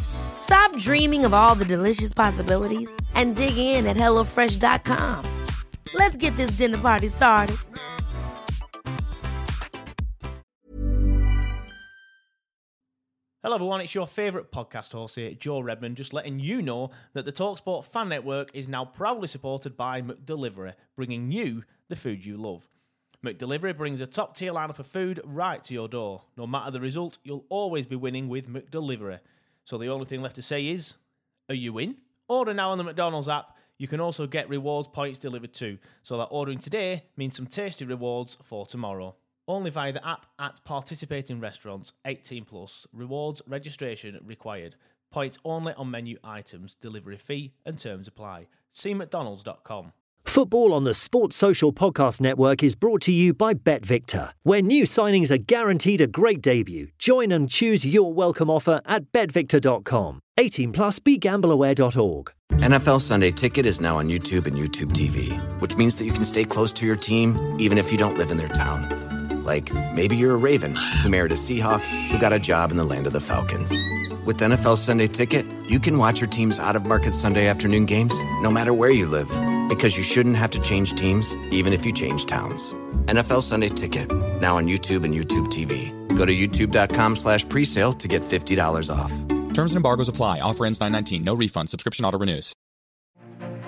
Stop dreaming of all the delicious possibilities and dig in at HelloFresh.com. Let's get this dinner party started. Hello, everyone. It's your favourite podcast host here, Joe Redmond, just letting you know that the Talksport Fan Network is now proudly supported by McDelivery, bringing you the food you love. McDelivery brings a top tier lineup of food right to your door. No matter the result, you'll always be winning with McDelivery. So the only thing left to say is, are you in? Order now on the McDonald's app. You can also get rewards points delivered too, so that ordering today means some tasty rewards for tomorrow. Only via the app at participating restaurants, 18 plus. Rewards registration required. Points only on menu items. Delivery fee and terms apply. See McDonald's.com. Football on the Sports Social Podcast Network is brought to you by BetVictor, where new signings are guaranteed a great debut. Join and choose your welcome offer at betvictor.com. 18 plus begambleaware.org. NFL Sunday Ticket is now on YouTube and YouTube TV, which means that you can stay close to your team even if you don't live in their town. Like maybe you're a Raven who married a Seahawk who got a job in the land of the Falcons. With NFL Sunday Ticket, you can watch your team's out of market Sunday afternoon games no matter where you live because you shouldn't have to change teams even if you change towns. NFL Sunday Ticket, now on YouTube and YouTube TV. Go to youtube.com slash presale to get $50 off. Terms and embargoes apply. Offer ends 919. No refund. Subscription auto renews.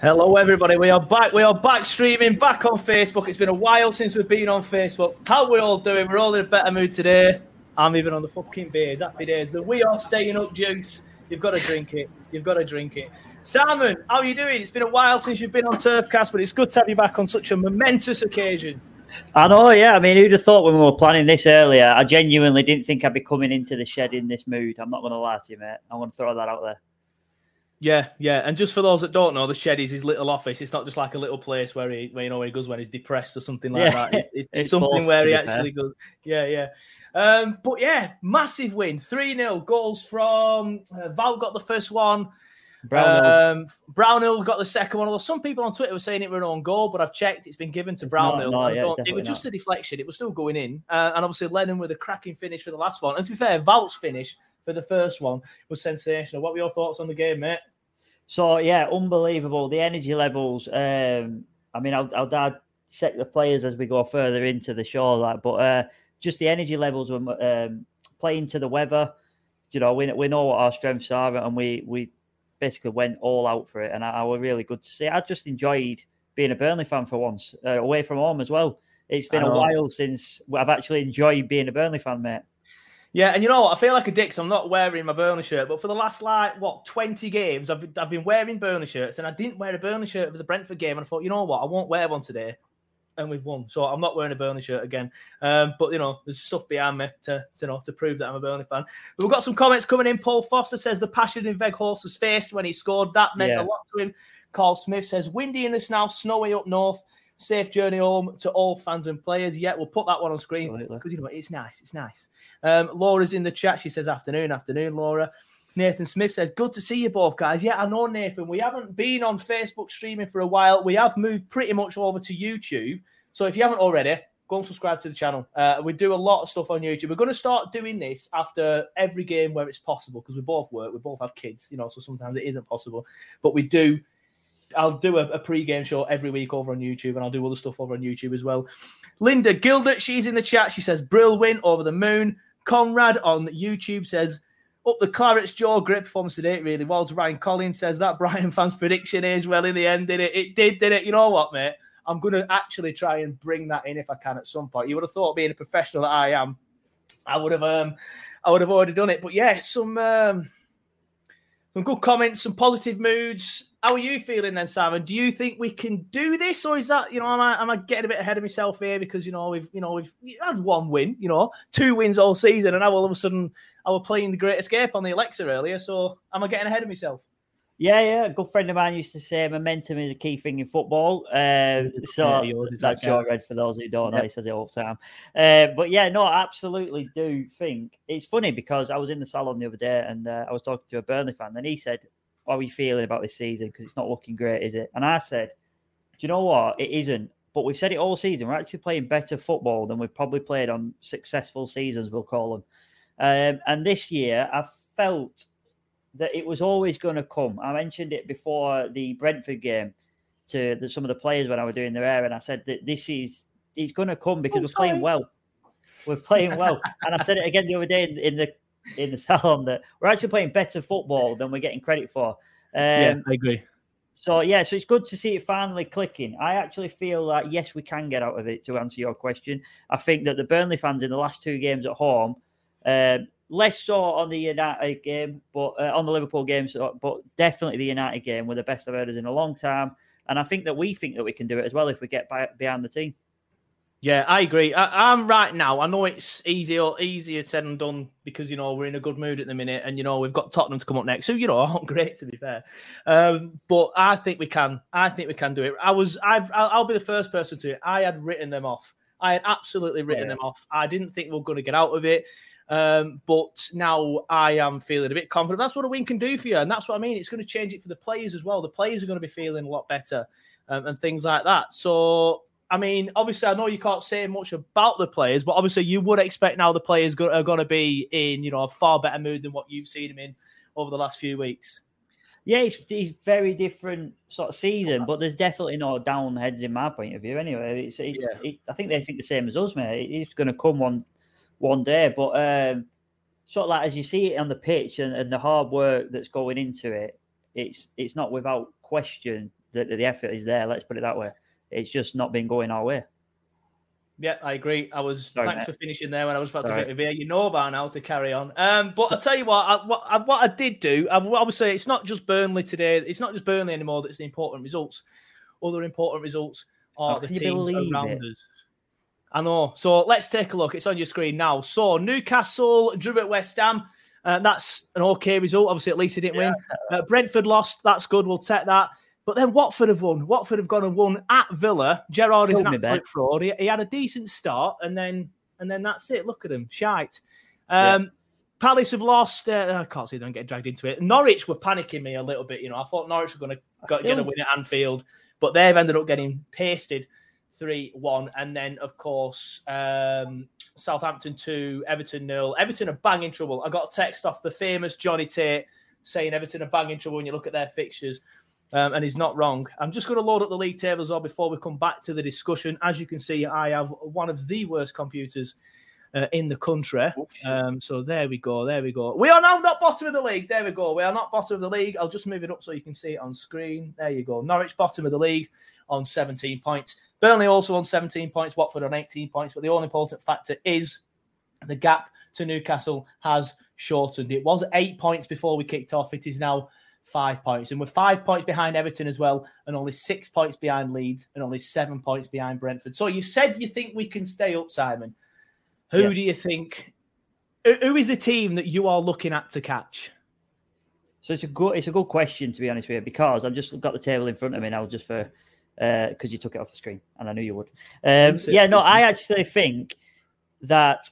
Hello, everybody. We are back. We are back streaming, back on Facebook. It's been a while since we've been on Facebook. How we all doing? We're all in a better mood today. I'm even on the fucking beers. Happy days. We Are Staying Up juice. You've got to drink it. You've got to drink it. Simon, how are you doing? It's been a while since you've been on Turfcast, but it's good to have you back on such a momentous occasion. I know, yeah. I mean, who'd have thought when we were planning this earlier? I genuinely didn't think I'd be coming into the shed in this mood. I'm not going to lie to you, mate. I want to throw that out there. Yeah, yeah. And just for those that don't know, the shed is his little office. It's not just like a little place where he, where, you know, where he goes when he's depressed or something like Yeah. that. It- It's, It's something where he actually goes. Yeah, yeah. Um, but yeah, massive win, three 0 goals from uh, Val got the first one. Brownhill. Um, Brownhill got the second one. Although some people on Twitter were saying it were an own goal, but I've checked; it's been given to It's not, Brownhill. no, I yeah, it was just not. a deflection. It was still going in, uh, and obviously Lennon with a cracking finish for the last one. And to be fair, Val's finish for the first one was sensational. What were your thoughts on the game, mate? So yeah, unbelievable. The energy levels. Um, I mean, I'll, I'll dissect the players as we go further into the show, like, but uh, just the energy levels were um, playing to the weather. You know, we, we know what our strengths are, and we we basically went all out for it, and I, I were really good to see. I just enjoyed being a Burnley fan for once, uh, away from home as well. It's been a while since I've actually enjoyed being a Burnley fan, mate. Yeah, and you know what? I feel like a dick. 'cause I'm not wearing my Burnley shirt, but for the last like what 20 games, I've been, I've been wearing Burnley shirts, and I didn't wear a Burnley shirt for the Brentford game, and I thought, you know what? I won't wear one today, and we've won, so I'm not wearing a Burnley shirt again. Um, but you know, there's stuff behind me to, to you know to prove that I'm a Burnley fan. We've got some comments coming in. Paul Foster says the passion in Weghorst's face when he scored that meant Yeah. a lot to him. Carl Smith says windy in the snow, snowy up north. Safe journey home to all fans and players. Yeah, we'll put that one on screen because you know what, it's nice. It's nice. Um, Laura's in the chat. She says afternoon, afternoon, Laura. Nathan Smith says, Good to see you both, guys. Yeah, I know, Nathan. We haven't been on Facebook streaming for a while. We have moved pretty much over to YouTube. So if you haven't already, go and subscribe to the channel. Uh, we do a lot of stuff on YouTube. We're going to start doing this after every game where it's possible because we both work, we both have kids, you know, so sometimes it isn't possible. But we do. I'll do a, a pre-game show every week over on YouTube, and I'll do other stuff over on YouTube as well. Linda Gildert, she's in the chat. She says, "Brill win over the moon." Conrad on YouTube says, "Up the Clarets jaw grip performance today. It really was." Ryan Collins says that Brighton fans' prediction is well in the end. Did it? It did. Did it? You know what, mate? I'm going to actually try and bring that in if I can at some point. You would have thought, being a professional that I am, I would have, um, I would have already done it. But yeah, some, um, some good comments, some positive moods. How are you feeling then, Simon? Do you think we can do this, or is that you know, am I, am I getting a bit ahead of myself here because you know we've you know we've had one win, you know, two wins all season, and now all of a sudden I was playing the Great Escape on the Alexa earlier, so am I getting ahead of myself? Yeah, yeah. A good friend of mine used to say momentum is the key thing in football. Uh, so yeah, that's your Red for those who don't know. Yep. He says it all the time. Uh, but yeah, no, I absolutely do think it's funny because I was in the salon the other day and uh, I was talking to a Burnley fan and he said, How are you feeling about this season? Because it's not looking great, is it? And I said, Do you know what? It isn't. But we've said it all season. We're actually playing better football than we've probably played on successful seasons, we'll call them. Um, and this year, I've felt that it was always going to come. I mentioned it before the Brentford game to the, some of the players when I was doing their air, and I said that this is it's going to come because oh, we're sorry. playing well. We're playing well, and I said it again the other day in, in the in the salon that we're actually playing better football than we're getting credit for. Um, yeah, I agree. So yeah, so it's good to see it finally clicking. I actually feel that yes, we can get out of it. To answer your question, I think that the Burnley fans in the last two games at home. Um, less so on the United game, but uh, on the Liverpool game, so, but definitely the United game were the best I've heard us in a long time. And I think that we think that we can do it as well if we get by, behind the team. Yeah, I agree. I, am right now. I know it's easier easier said and done because you know we're in a good mood at the minute, and you know we've got Tottenham to come up next, who you know aren't great to be fair. Um, but I think we can. I think we can do it. I was. I've. I'll, I'll be the first person to it. I had written them off. I had absolutely written yeah. them off. I didn't think we were going to get out of it. Um, but now I am feeling a bit confident. That's what a win can do for you. And that's what I mean. It's going to change it for the players as well. The players are going to be feeling a lot better um, and things like that. So, I mean, obviously, I know you can't say much about the players, but obviously, you would expect now the players are going to be in, you know, a far better mood than what you've seen them in over the last few weeks. Yeah, it's, it's very different sort of season, but there's definitely no down heads in my point of view. Anyway, it's, it's yeah. it, I think they think the same as us, mate. It's going to come one one day. But um, sort of like as you see it on the pitch and, and the hard work that's going into it, it's it's not without question that the effort is there. Let's put it that way. It's just not been going our way. Yeah, I agree. I was Sorry, thanks mate. for finishing there when I was about Sorry. to get the You know about now to carry on. Um, but I'll tell you what, I, what, I, what I did do, I, obviously, it's not just Burnley today. It's not just Burnley anymore. That's the important results. Other important results are oh, the teams around it? us. I know. So let's take a look. It's on your screen now. So Newcastle drew at West Ham. Uh, that's an okay result. Obviously, at least he didn't yeah. win. Uh, Brentford lost. That's good. We'll take that. But then Watford have won. Watford have gone and won at Villa. Gerrard is an absolute fraud. He, he, had a decent start, and then and then that's it. Look at him, shite. Um, yeah. Palace have lost. Uh, I can't see them get dragged into it. Norwich were panicking me a little bit. You know, I thought Norwich were going to get a win at Anfield, but they've ended up getting pasted 3 1. And then, of course, um, Southampton 2, Everton nil. Everton are banging trouble. I got a text off the famous Johnny Tate saying Everton are banging trouble when you look at their fixtures. Um, and he's not wrong. I'm just going to load up the league table as well before we come back to the discussion. As you can see, I have one of the worst computers uh, in the country. Um, so there we go. There we go. We are now not bottom of the league. There we go. We are not bottom of the league. I'll just move it up so you can see it on screen. There you go. Norwich bottom of the league on 17 points. Burnley also on 17 points, Watford on 18 points. But the all important factor is the gap to Newcastle has shortened. It was eight points before we kicked off. It is now five points. And we're five points behind Everton as well, and only six points behind Leeds, and only seven points behind Brentford. So you said you think we can stay up, Simon. Who yes. do you think? Who is the team that you are looking at to catch? So it's a good it's a good question to be honest with you because I've just got the table in front of me now just for uh because uh, you took it off the screen, and I knew you would. Um, yeah, no, I actually think that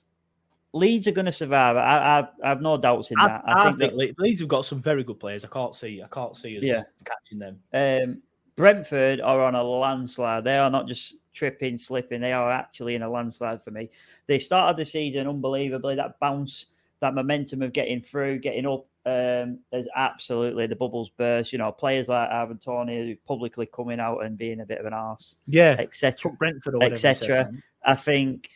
Leeds are going to survive. I, I, I, have no doubts in that. I, I think, think that Leeds have got some very good players. I can't see, I can't see us yeah. catching them. Um, Brentford are on a landslide. They are not just tripping, slipping. They are actually in a landslide for me. They started the season unbelievably. That bounce, that momentum of getting through, getting up, um, is absolutely the bubbles burst. You know, players like Ivan Toney publicly coming out and being a bit of an arse, Yeah, etc., Brentford or whatever you said, etc. I think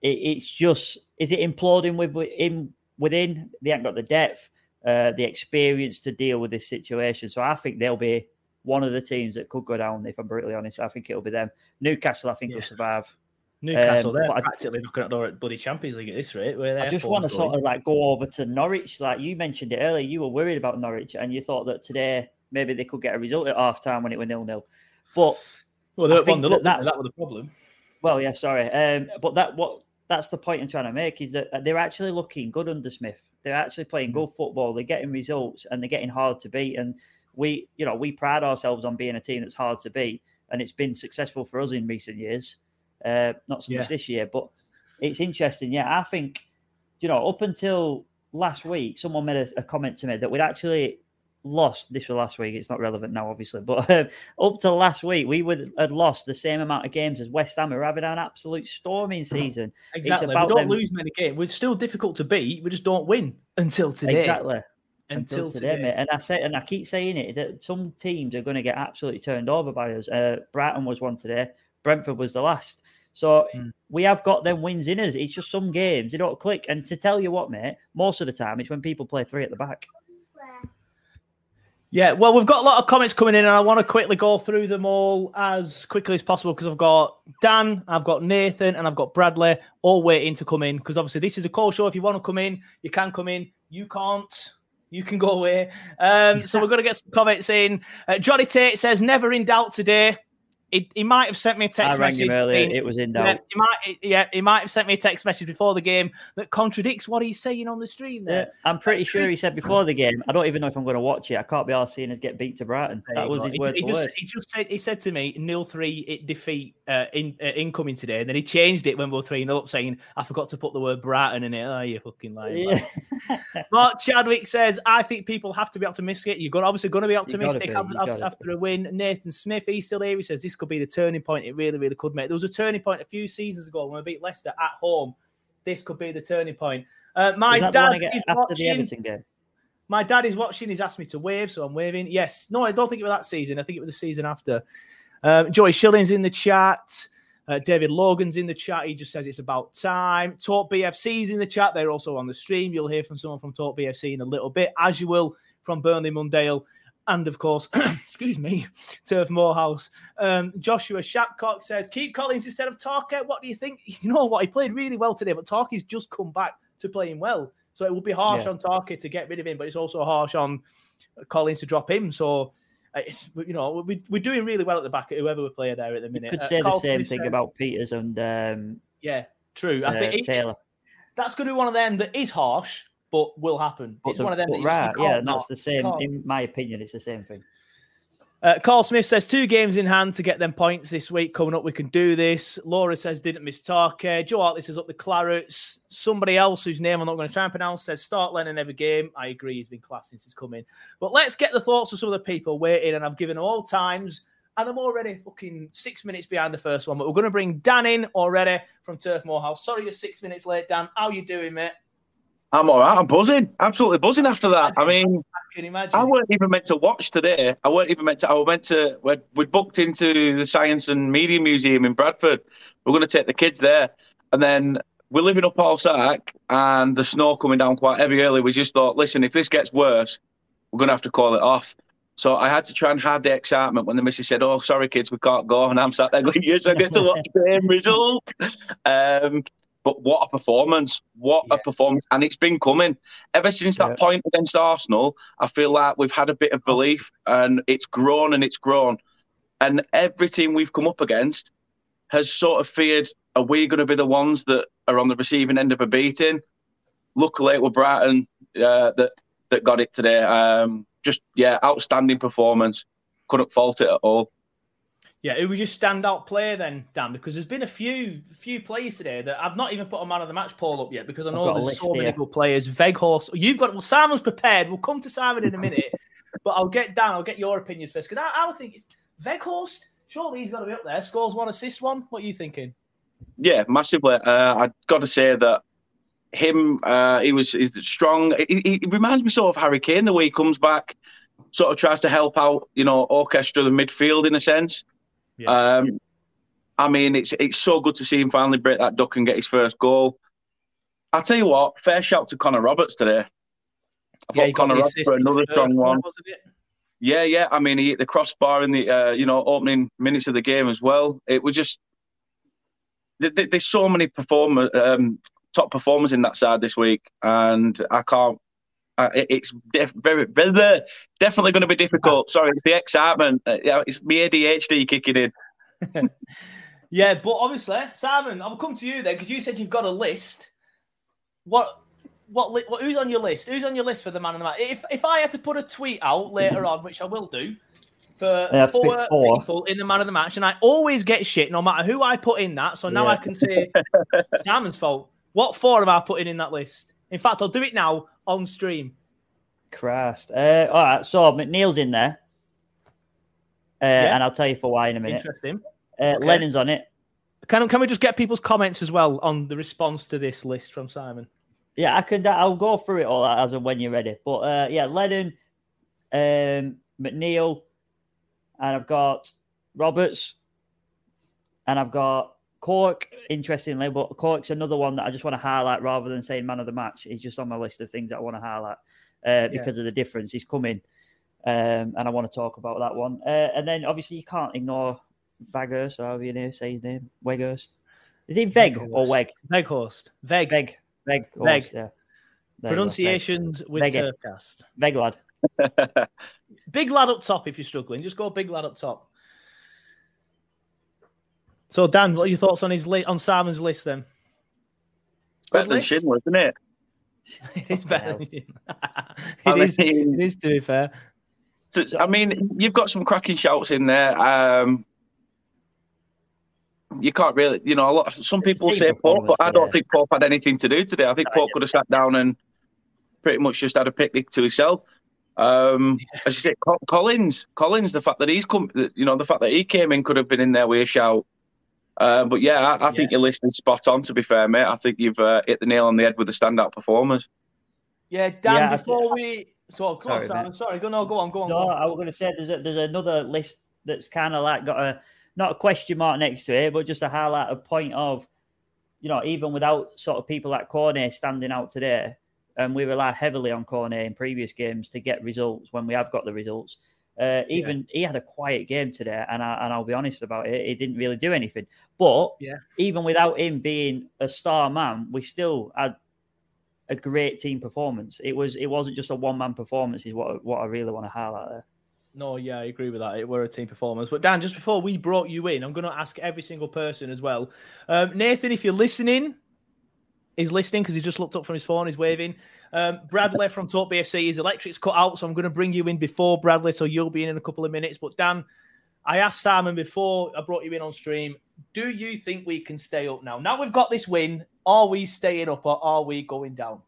it, it's just is it imploding with in within? They haven't got the depth, uh, the experience to deal with this situation. So I think they'll be one of the teams that could go down. If I'm brutally honest, I think it'll be them. Newcastle, I think, will survive. Newcastle, Um, they're but I- practically knocking at the door at bloody Champions League at this rate. Where I just want to sort of like go over to Norwich. Like you mentioned it earlier, you were worried about Norwich and you thought that today maybe they could get a result at half time when it was nil nil. But Well, they were 1-0 that, that, that was the problem. well, yeah, sorry. Um, but that what that's the point I'm trying to make is that they're actually looking good under Smith. They're actually playing good football. They're getting results and they're getting hard to beat. And we, you know, we pride ourselves on being a team that's hard to beat, and it's been successful for us in recent years. Uh, not so Yeah. much this year, but it's interesting. Yeah, I think you know up until last week, someone made a, a comment to me that we'd actually lost. This was last week. It's not relevant now, obviously, but um, up to last week, we would had lost the same amount of games as West Ham. We're having an absolute storming season. Exactly. It's about we don't them- lose many games. We're still difficult to beat. We just don't win until today. Exactly. Until, Until today, mate. And I say, and I keep saying it that some teams are going to get absolutely turned over by us. Uh, Brighton was one today. Brentford was the last. So Hmm. we have got them wins in us. It's just some games they don't click. And to tell you what, mate, most of the time it's when people play three at the back. Yeah, well, we've got a lot of comments coming in, and I want to quickly go through them all as quickly as possible because I've got Dan, I've got Nathan, and I've got Bradley all waiting to come in. Because obviously, this is a call show. If you want to come in, you can come in. You can't. You can go away. Um, so we're going to get some comments in. Uh, Johnny Tate says, "Never in doubt today." He, he might have sent me a text I rang message. him earlier. saying- It was in Yeah, doubt. he might. Yeah, he might have sent me a text message before the game that contradicts what he's saying on the stream. Yeah, I'm pretty sure he said before the game. I don't even know if I'm going to watch it. I can't be all seeing us get beat to Brighton. That was his he, word he for just, word. He just said he said to me nil three it defeat uh, in uh, incoming today, and then he changed it when we were three 0 up, saying I forgot to put the word Brighton in it. Oh, you fucking lying. Yeah. Mark Chadwick says I think people have to be optimistic. You're obviously going to be optimistic be, after, after, after a win. Nathan Smith, he's still here. He says this could be the turning point. It really, really could, mate. There was a turning point a few seasons ago when we beat Leicester at home. This could be the turning point. Uh, my Was that the one dad is after watching. Everton game. My dad is watching. He's asked me to wave, so I'm waving. Yes. No, I don't think it was that season. I think it was the season after. Um, Joey Shilling's in the chat. Uh, David Logan's in the chat. He just says it's about time. Talk BFC's in the chat. They're also on the stream. You'll hear from someone from Talk BFC in a little bit, as you will from Burnley Mundale. And of course, excuse me, Turf Moorhouse. Um, Joshua Shapcock says, keep Collins instead of Tarket. What do you think? You know what? He played really well today, but Tarky's just come back to playing well. So it would be harsh Yeah. on Tarky to get rid of him, but it's also harsh on Collins to drop him. So uh, it's, you know, we, we're doing really well at the back, whoever we play there at the minute. Could Uh, say the same thing says- about Pieters and um, Yeah, true. I uh, think it- Taylor. that's going to be one of them that is harsh, but will happen. But it's the- one of them that you just- you right, yeah, and that's the same. In my opinion, it's the same thing. Uh, Carl Smith says two games in hand to get them points this week coming up. We can do this. Laura says didn't miss Tarke. Joe Hartley says up the Clarets. Somebody else whose name I'm not going to try and pronounce says start Lennon every game. I agree. He's been class since he's come in. But let's get the thoughts of some of the people waiting, and I've given them all times. And I'm already fucking six minutes behind the first one. But we're going to bring Dan in already from Turf Moorhouse. Sorry you're six minutes late, Dan. How you doing, mate? I'm all right. I'm buzzing. Absolutely buzzing after that. I mean, I can imagine. I weren't even meant to watch today. I weren't even meant to. I was meant to. We'd, we'd booked into the Science and Media Museum in Bradford. We're going to take the kids there, and then we're living up Paul Sack, and the snow coming down quite heavy early. We just thought, listen, if this gets worse, we're going to have to call it off. So I had to try and hide the excitement when the missus said, "Oh, sorry, kids, we can't go," and I'm sat there going, "Yes, I get to watch the same result." Um, but what a performance! What a performance! And it's been coming ever since that point against Arsenal. I feel like we've had a bit of belief, and it's grown and it's grown. And every team we've come up against has sort of feared: Are we going to be the ones that are on the receiving end of a beating? Luckily, it was Brighton uh, that that got it today. Um, just yeah, outstanding performance. Couldn't fault it at all. Yeah, who was your standout player then, Dan? Because there's been a few few players today that I've not even put a man of the match poll up yet because I know there's list so many good players. Weghorst, you've got well, Simon's prepared. We'll come to Simon in a minute, but I'll get Dan. I'll get your opinions first because I, I would think it's Weghorst, surely he's got to be up there. Scores one, assist one. What are you thinking? Yeah, massively. Uh, I've got to say that him, uh, he was he's strong. He, he reminds me sort of Harry Kane the way he comes back, sort of tries to help out, you know, orchestra the midfield in a sense. Yeah. Um, I mean, it's it's so good to see him finally break that duck and get his first goal. I'll tell you what, fair shout to Connor Roberts today. I yeah, thought Connor Roberts for another strong one. Yeah, yeah. I mean, he hit the crossbar in the uh, you know opening minutes of the game as well. It was just there's so many performer um, top performers in that side this week, and I can't. Uh, it's def- very, very, definitely going to be difficult. Sorry, it's the excitement. Uh, it's the ADHD kicking in. yeah, but obviously, Simon, I'll come to you then because you said you've got a list. What what, what, who's on your list? Who's on your list for the man of the match? If if I had to put a tweet out later on, which I will do, for four, four, people in the man of the match, and I always get shit no matter who I put in that. So now yeah. I can say Simon's fault. What four am I putting in that list? In fact, I'll do it now on stream. Christ. Uh, all right, so McNeil's in there. Uh, yeah. And I'll tell you for why in a minute. Interesting. Uh, okay. Lennon's on it. Can, can we just get people's comments as well on the response to this list from Simon? Yeah, I could. I'll go through it all as and when you're ready. But uh, yeah, Lennon, um, McNeil, and I've got Roberts, and I've got Cork. Interestingly, but Cork's another one that I just want to highlight rather than saying man of the match. He's just on my list of things that I want to highlight uh, because yeah. of the difference. He's coming, um, and I want to talk about that one. Uh, and then obviously you can't ignore Vaghurst, however you know, say his name, Weghorst. Is it Veg Veghorst. or Weg? Veghorst. Veg. Veg. Veg. Veg. Yeah. Pronunciations with Veg. Turfcast. Veg lad. big lad up top if you're struggling. Just go big lad up top. So Dan, what are your thoughts on his li- on Simon's list then? Better than Schindler, isn't it? it is better than Schindler. it, is, it is to be fair. So, I mean, you've got some cracking shouts in there. Um, you can't really, you know, a lot. Of, some people say Pope, but I don't think Pope had anything to do today. I think Pope could have sat down and pretty much just had a picnic to himself. Um, as you say, Collins, Collins, the fact that he's come, you know, the fact that he came in could have been in there with a shout. Um, but yeah, I, I think your list is spot on. To be fair, mate, I think you've uh, hit the nail on the head with the standout performers. Yeah, Dan. Yeah, before we, so come sorry, on, Simon. Sorry, go no, go on, go on. No, go on. I was going to say there's a, there's another list that's kind of like got a not a question mark next to it, but just a highlight a point of, you know, even without sort of people like Cornet standing out today, and we rely heavily on Cornet in previous games to get results when we have got the results. Uh, even yeah. he had a quiet game today, and I, and I'll be honest about it, he didn't really do anything. But yeah. even without him being a star man, we still had a great team performance. It was it wasn't just a one man performance. Is what what I really want to highlight there. No, yeah, I agree with that. It were a team performance. But Dan, just before we brought you in, I'm going to ask every single person as well. Um, Nathan, if you're listening, he's listening because he just looked up from his phone. He's waving. Um, Bradley from Talk BFC, his electric's cut out, so I'm going to bring you in before Bradley, so you'll be in in a couple of minutes. But Dan, I asked Simon before I brought you in on stream, do you think we can stay up now? Now we've got this win, are we staying up or are we going down?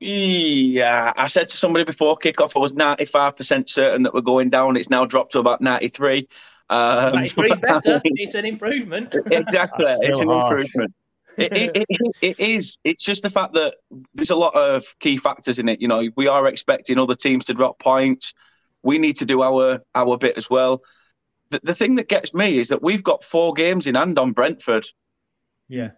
Yeah, I said to somebody before kickoff, I was 95% certain that we're going down. It's now dropped to about 93. Um, 93 is better. it's an improvement. exactly. It's an harsh. improvement. It, it, it, it is. It's just the fact that there's a lot of key factors in it. You know, we are expecting other teams to drop points. We need to do our our bit as well. The, the thing that gets me is that we've got four games in hand on Brentford. Yeah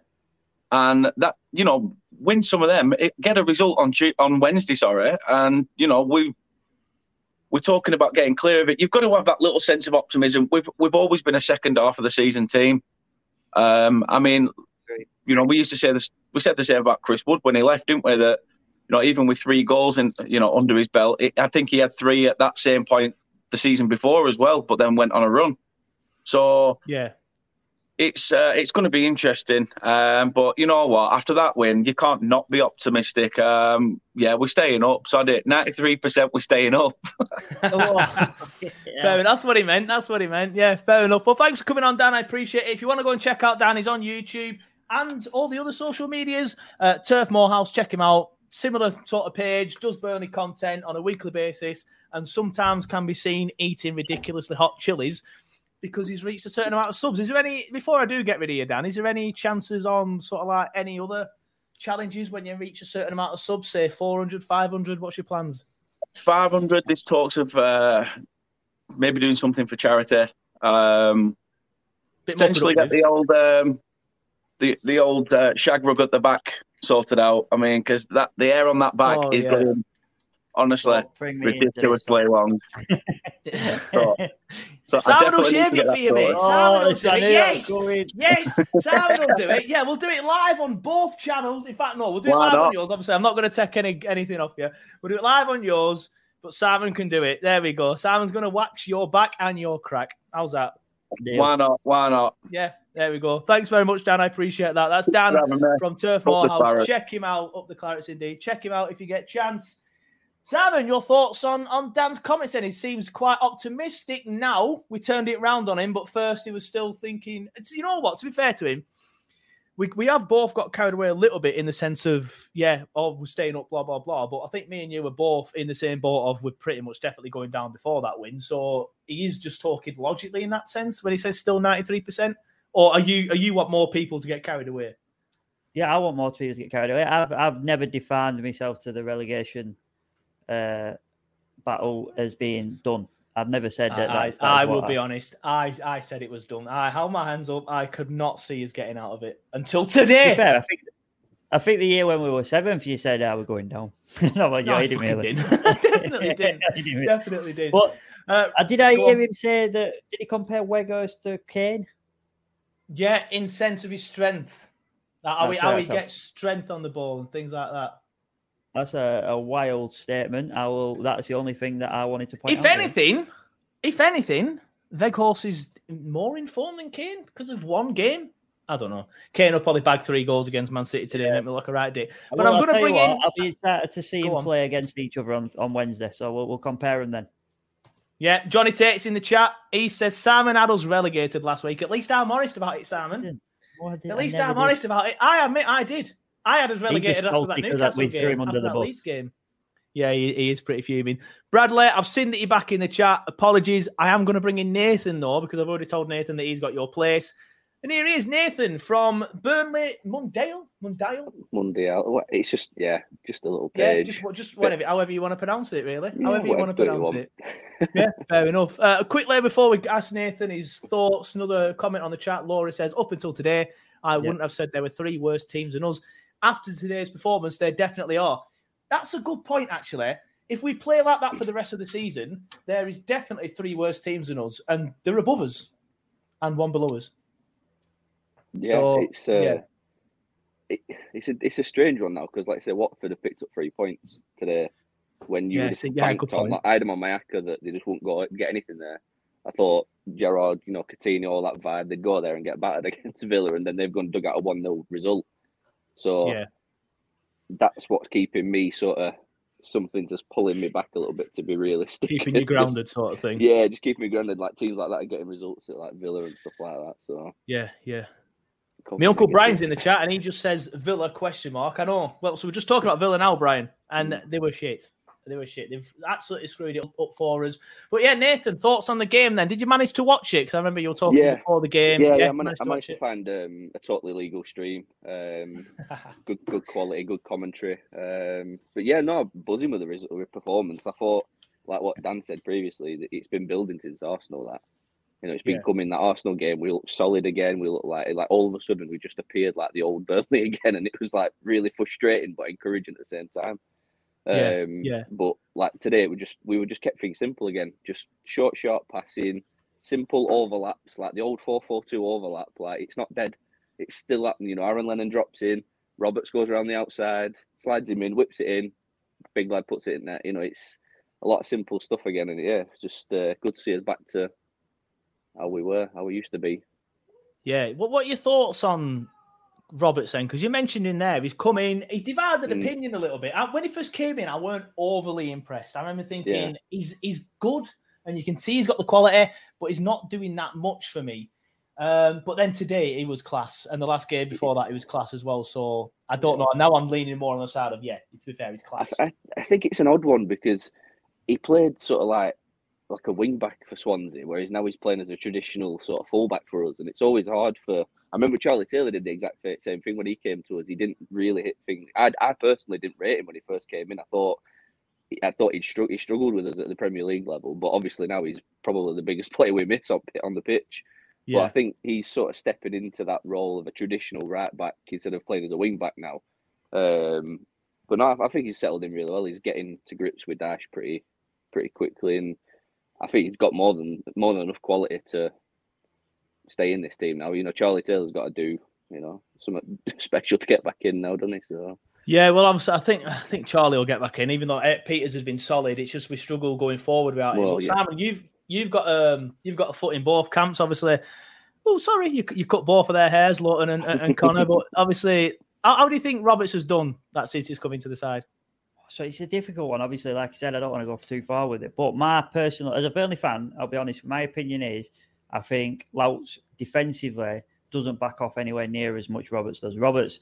and that you know win some of them, get a result on on Wednesday, sorry, and you know we we're talking about getting clear of it. You've got to have that little sense of optimism. We've we've always been a second half of the season team. Um, I mean, you know, we used to say this. We said the same about Chris Wood when he left, didn't we? That you know, even with three goals and you know under his belt, it, I think he had three at that same point the season before as well, but then went on a run. So yeah, it's uh, it's going to be interesting. Um, but you know what? After that win, you can't not be optimistic. Um, yeah, we're staying up. So I did ninety three percent. We're staying up. oh, yeah. Fair enough. That's what he meant. That's what he meant. Yeah, fair enough. Well, thanks for coming on, Dan. I appreciate it. If you want to go and check out Dan, he's on YouTube and all the other social medias. Uh, Turf Moorhouse, check him out. similar sort of page, does Burnley content on a weekly basis, and sometimes can be seen eating ridiculously hot chilies because he's reached a certain amount of subs. Is there any, before I do get rid of you, Dan, is there any chances on sort of like any other challenges when you reach a certain amount of subs, say 400, 500? What's your plans? 500. This talks of uh, maybe doing something for charity. Um, Bit potentially get the old um, the the old uh, shag rug at the back sorted out. I mean, because that the air on that back Oh, is yeah. going honestly Don't bring me into this. ridiculously long. So, so I Simon will shave it for you, mate. sorted. Simon will do it. Yes. Yes, Simon will do it. Yeah, we'll do it live on both channels. In fact, no, we'll do it Why live on yours. Obviously, I'm not going to take any anything off you. We'll do it live on yours, but Simon can do it. There we go. Simon's going to wax your back and your crack. How's that? Deal. Why not? Why not? Yeah, there we go. Thanks very much, Dan. I appreciate that. That's Dan for having me. from Turf Moorhouse. Clarets. Check him out. Up the Clarets, indeed. Check him out if you get a chance. Simon, your thoughts on, on Dan's comments then? He seems quite optimistic now. We turned it round on him, but first he was still thinking, you know what, to be fair to him, we, we have both got carried away a little bit in the sense of, yeah, oh, we're staying up, blah, blah, blah. But I think me and you were both in the same boat of we're pretty much definitely going down before that win. So he is just talking logically in that sense when he says still 93%. Or are you are you want more people to get carried away? Yeah, I want more people to get carried away. I've I've never defined myself to the relegation uh, battle as being done. I've never said that. I, I will be honest. I I said it was done. I held my hands up. I could not see us getting out of it until To today. be fair, I think I think the year when we were seventh, you said, "Ah, we're going down." no, well, No, you I didn't fucking really. didn't. Definitely didn't. Didn't. Definitely did. But Uh, uh, did I hear on. him say that? Did he compare Weghorst to Kane? Yeah, in sense of his strength, Like how, he, how right, he gets strength on the ball and things like that. That's a, a wild statement. I will. That's the only thing that I wanted to point If out. anything, if anything, Weghorst is more informed than Kane because of one game. I don't know. Kane will probably bag three goals against Man City today and make me look a right dick. But Well, I'm I'll going to bring what, in. I'll be excited to see Go him on. play against each other on, on Wednesday. So we'll, we'll compare them then. Yeah, Johnny Tate's in the chat. He says Simon Addles relegated last week. At least I'm honest about it, Simon. At least I'm did. honest about it. I admit I did. I had us relegated after that Newcastle we threw game. him under the bus. Leeds game. Yeah, he, he is pretty fuming. Bradley, I've seen that you're back in the chat. Apologies. I am going to bring in Nathan though because I've already told Nathan that he's got your place. And here he is, Nathan from Burnley, Mundale, Mundale. Monday out. What- It's just yeah, just a little Yeah, page. just just whatever, however you want to pronounce it, really. Yeah, however you want to pronounce want. it. yeah, fair enough. Uh, quickly before we ask Nathan his thoughts, another comment on the chat. Laura says, "Up until today, I wouldn't have said there were three worse teams than us. After today's performance, there definitely are." That's a good point, actually. If we play like that for the rest of the season, there is definitely three worse teams than us, and they're above us, and one below us. Yeah, So, it's uh, yeah. It, it's a it's a strange one now because like I say, Watford have picked up three points today. When you Yeah, so- yeah, on, like, I had them on my acca that they just wouldn't go get anything there. I thought Gerrard, you know, Coutinho, all that vibe, they'd go there and get battered against Villa, and then they've gone dug out a one 0 result. So Yeah. that's what's keeping me sort of something's just pulling me back a little bit to be realistic. Keeping you Just- grounded, sort of thing. Yeah, just keeping me grounded. Like teams like that are getting results at like Villa and stuff like that. So Yeah, yeah. My uncle Brian's in the chat and he just says Villa question mark. I know. Well, so we're just talking about Villa now, Brian, and they were shit. They were shit. They've absolutely screwed it up, for us. But yeah, Nathan, thoughts on the game then? Did you manage to watch it? Because I remember you were talking Yeah. before the game. Yeah, yeah, I you managed, I managed to to find um, a totally legal stream. Um, good, good quality, good commentary. Um, but yeah, no, buzzing with the result, with performance. I thought, like what Dan said previously, that it's been building since Arsenal. That you know, it's been Yeah. coming. That Arsenal game, we looked solid again. We looked like like all of a sudden we just appeared like the old Burnley again, and it was like really frustrating but encouraging at the same time. Yeah, Um, yeah. But like today, we just we were just kept things simple again. Just short, short passing, simple overlaps, like the old four four two overlap. Like it's not dead. It's still happening. You know, Aaron Lennon drops in, Roberts goes around the outside, slides him in, whips it in, big lad puts it in there. You know, it's a lot of simple stuff again, and yeah, it's just uh, good to see us back to how we were, how we used to be. Yeah. What What are your thoughts on Robertson? Because you mentioned in there, he's come in, he divided Mm. opinion a little bit. I, when he first came in, I weren't overly impressed. I remember thinking Yeah. he's he's good, and you can see he's got the quality, but he's not doing that much for me. Um, but then today he was class, and the last game before that he was class as well. So I don't know. Now I'm leaning more on the side of yeah. To be fair, he's class. I, I think it's an odd one because he played sort of like like a wing back for Swansea, whereas now he's playing as a traditional sort of fullback for us, and it's always hard for. I remember Charlie Taylor did the exact same thing when he came to us. He didn't really hit things. I, I personally didn't rate him when he first came in. I thought I thought he'd strugg- he struggled with us at the Premier League level, but obviously now he's probably the biggest player we miss on on the pitch. Yeah. But I think he's sort of stepping into that role of a traditional right back instead of playing as a wing back now. Um, but no, I think he's settled in really well. He's getting to grips with Dyche pretty pretty quickly, and I think he's got more than more than enough quality to stay in this team now. You know, Charlie Taylor's got to do you know something special to get back in now, doesn't he? So. Yeah, well, obviously, I think I think Charlie will get back in, even though Pieters has been solid. It's just we struggle going forward without him. But yeah. Simon, you've you've got um you've got a foot in both camps, obviously. Oh, sorry, you you cut both of their hairs, Lowton and, and, and Connor. but obviously, how, how do you think Roberts has done that since he's coming to the side? So it's a difficult one. Obviously, like I said, I don't want to go too far with it. But my personal, as a Burnley fan, I'll be honest. My opinion is, I think Louts defensively doesn't back off anywhere near as much Roberts does. Roberts,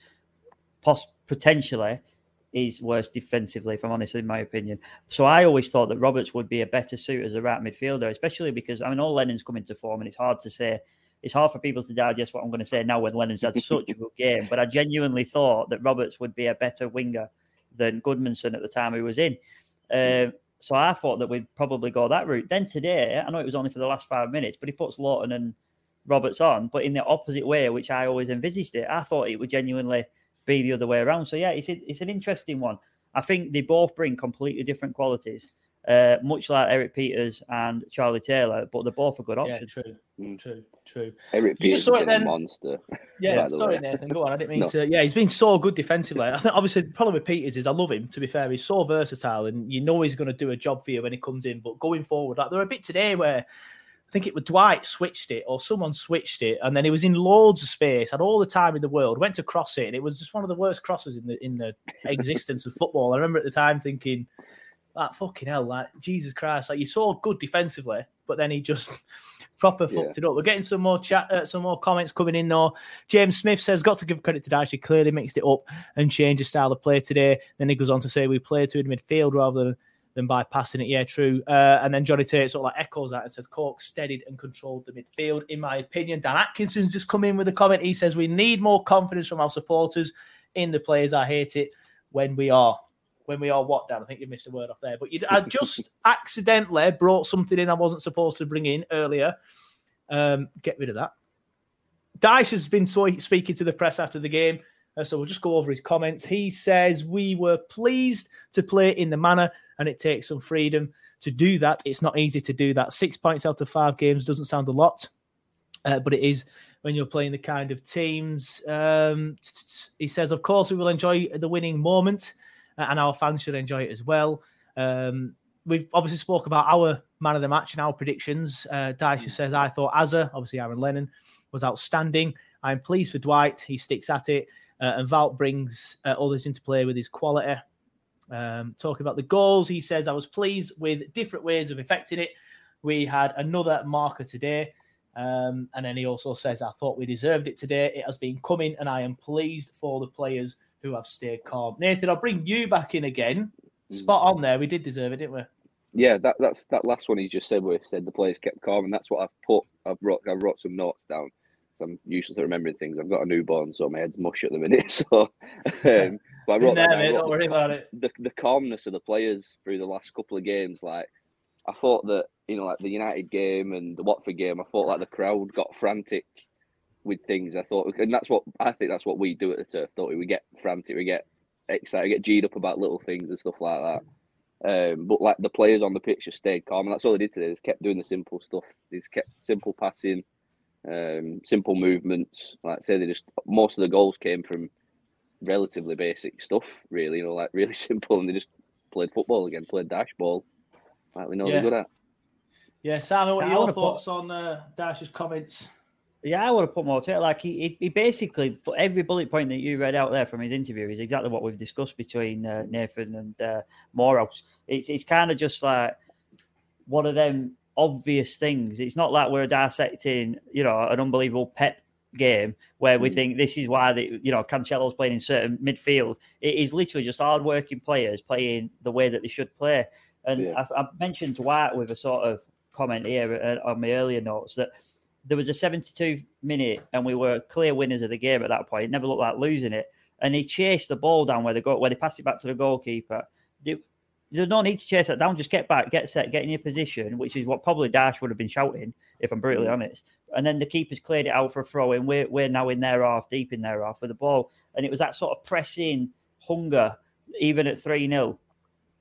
poss- potentially, is worse defensively, if I'm honest, in my opinion. So I always thought that Roberts would be a better suit as a right midfielder, especially because I mean, all Lennon's coming to form, and it's hard to say. It's hard for people to digest what I'm going to say now when Lennon's had such a good game. But I genuinely thought that Roberts would be a better winger than Gudmundsson at the time he was in. Um, so I thought that we'd probably go that route. Then today, I know it was only for the last five minutes, but he puts Lowton and Roberts on, but in the opposite way, which I always envisaged it. I thought it would genuinely be the other way around. So yeah, it's a, it's an interesting one. I think they both bring completely different qualities, uh, much like Erik Pieters and Charlie Taylor, but they're both a good Yeah, option. true, true, true. Erik You just Pieters saw it been a monster. Yeah, sorry, way. Nathan. Go on. I didn't mean No. to. Yeah, he's been so good defensively. I think obviously the problem with Pieters is I love him. To be fair, he's so versatile, and you know he's going to do a job for you when he comes in. But going forward, like there were a bit today where I think it was Dwight switched it or someone switched it, and then he was in loads of space, had all the time in the world, went to cross it, and it was just one of the worst crosses in the in the existence of football. I remember at the time thinking. Like fucking hell, like Jesus Christ! Like you saw good defensively, but then he just proper fucked it up. We're getting some more chat, uh, some more comments coming in though. James Smith says, "Got to give credit to Dyche. He clearly mixed it up and changed his style of play today." Then he goes on to say, "We played to in midfield rather than." Than by passing it, yeah, true. Uh, and then Johnny Tate sort of like echoes that and says, Cork steadied and controlled the midfield. In my opinion, Dan Atkinson's just come in with a comment. He says, We need more confidence from our supporters in the players. I hate it when we are when we are what down. I think you missed a word off there. But I just accidentally brought something in I wasn't supposed to bring in earlier. Um, get rid of that. Dyche has been so, speaking to the press after the game, uh, so we'll just go over his comments. He says we were pleased to play in the manner, and it takes some freedom to do that. It's not easy to do that. Six points out of five games doesn't sound a lot, uh, but it is when you're playing the kind of teams. Um, he says, of course, we will enjoy the winning moment, and our fans should enjoy it as well. Um, we've obviously spoke about our man of the match and our predictions. Uh, Dyche says, I thought Azza, obviously Aaron Lennon, was outstanding. I'm pleased for Dwight. He sticks at it. Uh, and Valt brings uh, others into play with his quality. Um, talking about the goals, he says, I was pleased with different ways of affecting it. We had another marker today. Um, and then he also says, I thought we deserved it today. It has been coming, and I am pleased for the players who have stayed calm. Nathan, I'll bring you back in again. Spot on there. We did deserve it, didn't we? Yeah, that that's that last one he just said where he said the players kept calm, and that's what I've put. I've wrote I've wrote some notes down. I'm useless at remembering things. I've got a newborn, so my head's mush at the minute. So, um, but I wrote there, mate, don't worry cal- about it. The the calmness of the players through the last couple of games, like I thought that you know, like the United game and the Watford game, I thought like the crowd got frantic with things. I thought, and that's what I think that's what we do at the turf. Don't we? We get frantic, we get excited, we get g'd up about little things and stuff like that. Um, but like the players on the pitch just stayed calm, and that's all they did today. They just kept doing the simple stuff. They just kept simple passing, um, simple movements. Like I say, they just most of the goals came from relatively basic stuff. Really, you know, like really simple, and they just played football again, played Dyche ball, like we know Yeah. they're good at. Yeah, Simon, what are your would've put- thoughts on uh, Dyche's comments? Yeah, I would have put more to it. Like he, he, basically put every bullet point that you read out there from his interview is exactly what we've discussed between uh, Nathan and uh, Moorhouse. It's it's kind of just like one of them obvious things. It's not like we're dissecting, you know, an unbelievable Pep game where we Mm. think this is why the you know Cancelo's playing in certain midfield. It is literally just hard-working players playing the way that they should play. And Yeah. I, I mentioned Dwight with a sort of comment here uh, on my earlier notes that there was a 72 minute and we were clear winners of the game at that point. It never looked like losing it. And he chased the ball down where they go where they passed it back to the goalkeeper. There's no need to chase that down. Just get back, get set, get in your position, which is what probably Dash would have been shouting, if I'm brutally mm. honest. And then the keeper's cleared it out for a throw in. We're, we're now in their half, deep in their half with the ball. And it was that sort of pressing hunger, even at 3 0,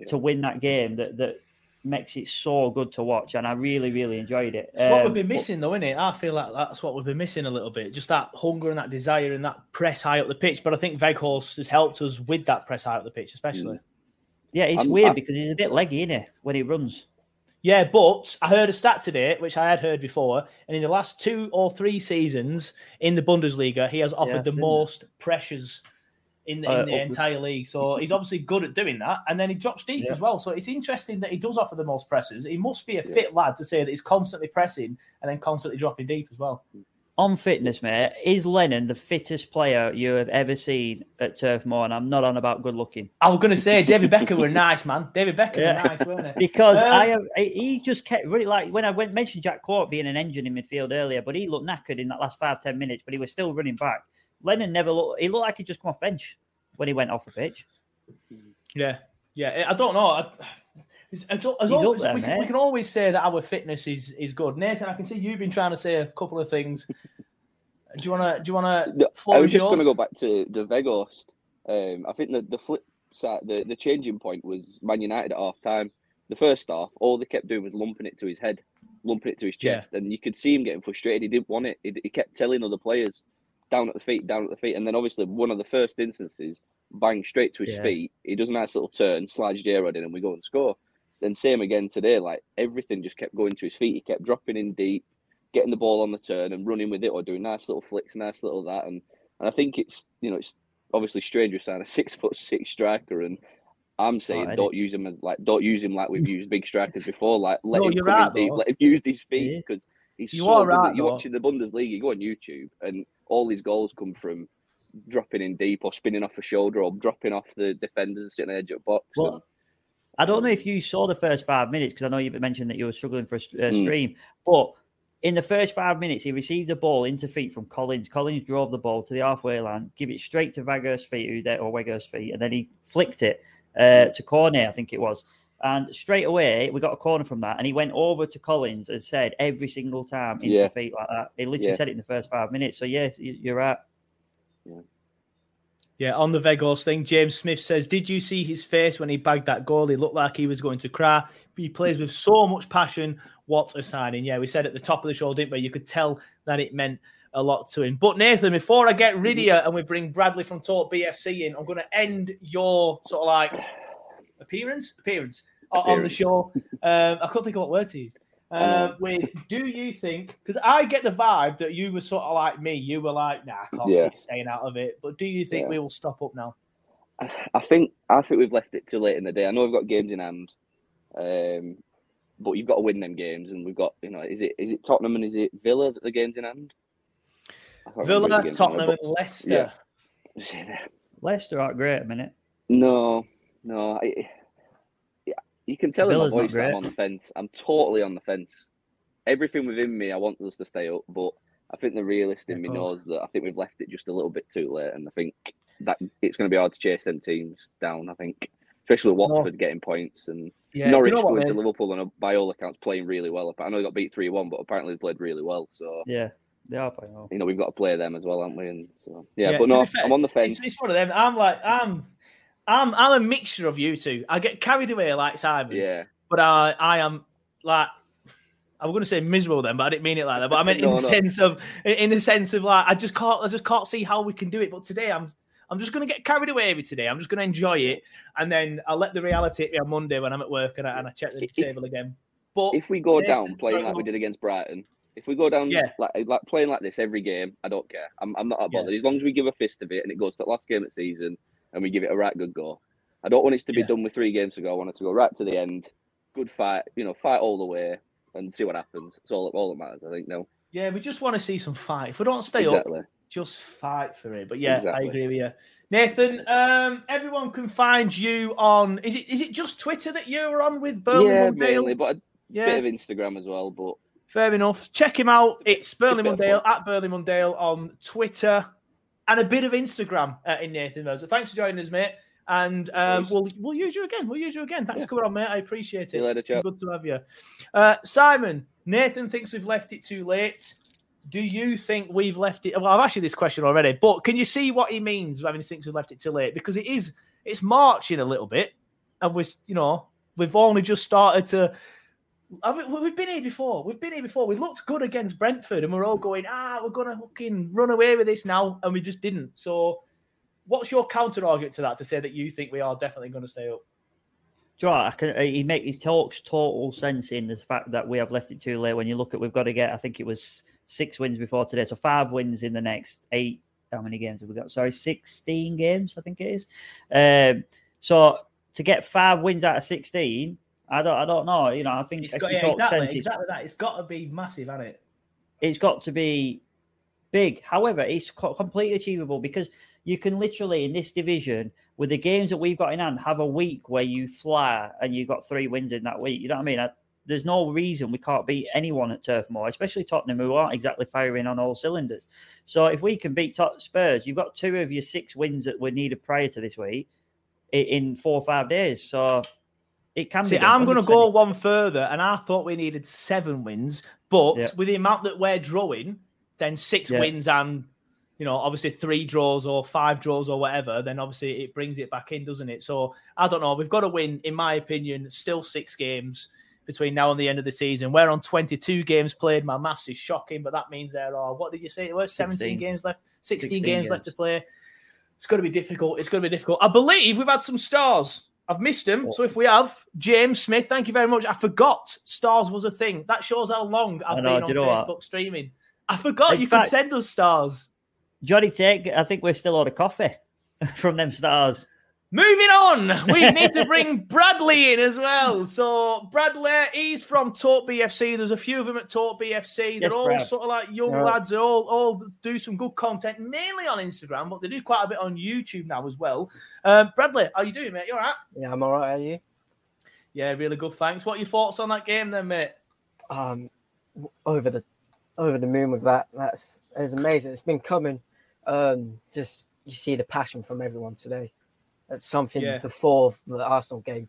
to win that game that, that makes it so good to watch. And I really, really enjoyed it. It's what Um, we've been but- missing, though, isn't it? I feel like that's what we've been missing a little bit. Just that hunger and that desire and that press high up the pitch. But I think Weghorst has helped us with that press high up the pitch, especially. Yeah, it's I'm- weird I- because he's a bit leggy, isn't he, when he runs? Yeah, but I heard a stat today, which I had heard before, and in the last two or three seasons in the Bundesliga, he has offered I've the seen that. most pressures in the, Uh, in the upwards. entire league. So he's obviously good at doing that, and then he drops deep Yeah. as well. So it's interesting that he does offer the most presses. He must be a fit lad to say that he's constantly pressing and then constantly dropping deep as well. On fitness, mate, is Lennon the fittest player you have ever seen at Turf Moor? And I'm not on about good looking. I was going to say David Beckham were nice, man. David Beckham Yeah. were nice, weren't he? Because Um, I have, he just kept really like when I went mentioned Jack Cork being an engine in midfield earlier, but he looked knackered in that last five ten minutes, but he was still running back. Lennon never looked. He looked like he just come off bench when he went off the pitch. Yeah, yeah. I don't know. I, it's, it's, al- as always, there, we, can, we can always say that our fitness is is good. Nathan, I can see you've been trying to say a couple of things. Do you want to? Do you want No, to? I was just going to go back to the Weghorst. Um, I think that the flip side, the, the changing point was Man United at half time. The first half, all they kept doing was lumping it to his head, lumping it to his Yeah. chest, and you could see him getting frustrated. He didn't want it. He, he kept telling other players, down at the feet, down at the feet, and then obviously one of the first instances, bang straight to his Yeah. feet. He does a nice little turn, slides J-Rod in, and we go and score. Then same again today. Like everything just kept going to his feet. He kept dropping in deep, getting the ball on the turn and running with it, or doing nice little flicks, nice little that. And and I think it's you know it's obviously strange we're signing a six foot six striker, and I'm saying Eddie. don't use him as like don't use him like we've used big strikers before. Like let No, him come right, in deep, let him use his Yeah. feet because he's You so are right, You're watching the Bundesliga, you go on YouTube, and all his goals come from dropping in deep or spinning off a shoulder or dropping off the defenders and sitting on the edge of the box. and- Well, I don't know if you saw the first five minutes because I know you mentioned that you were struggling for a uh, Mm. stream, but in the first five minutes, he received the ball into feet from Collins. Collins drove the ball to the halfway line, give it straight to Vager's feet, or Weger's feet, and then he flicked it uh, to Cornet, I think it was. And straight away, we got a corner from that, and he went over to Collins and said every single time into Yeah. feet like that. He literally Yeah. said it in the first five minutes. So yes, you- you're right. Yeah, Yeah, on the Vegas thing, James Smith says, "Did you see his face when he bagged that goal? He looked like he was going to cry. He plays with so much passion. What a signing! Yeah, we said at the top of the show, didn't we? You could tell that it meant a lot to him. But Nathan, before I get rid of mm-hmm. you and we bring Bradley from Talk BFC in, I'm going to end your sort of like appearance, appearance, o- on the show. Um, I couldn't think of what word to use. Um, with do you think? Because I get the vibe that you were sort of like me. You were like, nah, I can't see Yeah. it staying out of it. But do you think Yeah. we will stop up now? I think I think we've left it too late in the day. I know we've got games in hand, um, but you've got to win them games, and we've got you know is it is it Tottenham and is it Villa that the games in hand? I can't remember who the Villa, game's hand, Tottenham, but- and Leicester. yeah. Leicester aren't great at a minute. No, no. I, yeah, you can tell in my voice that I'm on the fence. I'm totally on the fence. Everything within me, I want us to stay up, but I think the realist in me knows that I think we've left it just a little bit too late, and I think that it's going to be hard to chase them teams down. I think, especially with Watford getting points and Yeah, do you Norwich know what, going to? Liverpool and by all accounts playing really well. I know they got beat three one, but apparently they played really well. So Yeah, they are playing well. you know we've got to play them as well, haven't we? And so yeah, Yeah, but no, fair, I'm on the fence. It's, it's one of them. I'm like, I'm, I'm, I'm a mixture of you two. I get carried away like Simon. Yeah, but I, I am like. I was going to say miserable then, but I didn't mean it like that. But I meant in the no. sense of, in the sense of like, I just can't, I just can't see how we can do it. But today, I'm, I'm just going to get carried away with today. I'm just going to enjoy it, and then I'll let the reality hit me on Monday when I'm at work and I, and I check the If- table again. But if we go down playing like we did against Brighton, if we go down Yeah. like like playing like this every game, I don't care. I'm, I'm not that Yeah. bothered as long as we give a fist of it and it goes to the last game of the season and we give it a right good go. I don't want it to be Yeah. done with three games to go. I want it to go right to the end. Good fight, you know, fight all the way. and see what happens. It's all all that matters, I think. No. Yeah, we just want to see some fight. If we don't stay Exactly. up, just fight for it. But yeah, Exactly. I agree with you. Nathan, um, everyone can find you on. Is it is it just Twitter that you're on with Burnley yeah, mainly, but a Yeah. bit of Instagram as well. But Fair enough. Check him out. It's Burnley Mondale at Burnley Mondale on Twitter and a bit of Instagram uh, in Nathan Moser. Thanks for joining us, mate. And um, we'll we'll use you again. We'll use you again. Thanks for coming on, mate. I appreciate it. See you later, It's been chap. Good to have you. Uh, Simon, Nathan thinks we've left it too late. Do you think we've left it? Well, I've asked you this question already, but can you see what he means when he thinks we've left it too late? Because it is, it's marching a little bit, and we're, you know, we've only just started to. We've been here before. We've been here before. We looked good against Brentford, and we're all going, ah, we're gonna fucking run away with this now, and we just didn't. So, what's your counter argument to that to say that you think we are definitely going to stay up? Do you know? I can, he make he talks total sense in the fact that we have left it too late. When you look at, we've got to get. I think it was six wins before today, so five wins in the next eight. How many games have we got? Sorry, sixteen games. I think it is. Um, so to get five wins out of sixteen, I don't. I don't know. You know, I think It's got, yeah, exactly, exactly that. It's got to be massive, hasn't it? it's got to be big. However, it's co- completely achievable because you can literally in this division with the games that we've got in hand have a week where you fly and you've got three wins in that week. You know what I mean? I, there's no reason we can't beat anyone at Turf Moor, especially Tottenham, who aren't exactly firing on all cylinders. So if we can beat Tot- Spurs, you've got two of your six wins that were needed prior to this week in four or five days. So it can See, be. done, I'm going to go one further, and I thought we needed seven wins, but Yeah. with the amount that we're drawing, then six Yeah. wins and you know, obviously three draws or five draws or whatever, then obviously it brings it back in, doesn't it? So I don't know. We've got to win, in my opinion, still six games between now and the end of the season. We're on 22 games played. My maths is shocking, but that means there are, what did you say? There were 17 16. games left, 16, 16 games, left to play. It's going to be difficult. It's going to be difficult. I believe we've had some stars. I've missed them. So if we have, James Smith, thank you very much. I forgot stars was a thing. That shows how long I've know, been on know what? Facebook streaming. I forgot In you fact- could send us stars. Johnny Take, I think we're still out of coffee from them stars. Moving on, we need to bring Bradley in as well. So Bradley, he's from Talk BFC. There's a few of them at Talk BFC. They're Yes, all Brad. sort of like young Yeah. lads. They all all do some good content, mainly on Instagram, but they do quite a bit on YouTube now as well. Um, Bradley, how you doing, mate? You all right? Yeah, I'm all right. Are you? Yeah, really good. Thanks. What are your thoughts on that game, then, mate? Um, over the over the moon with that. That's it's amazing. It's been coming. Um, just you see the passion from everyone today. That's something Yeah. before the Arsenal game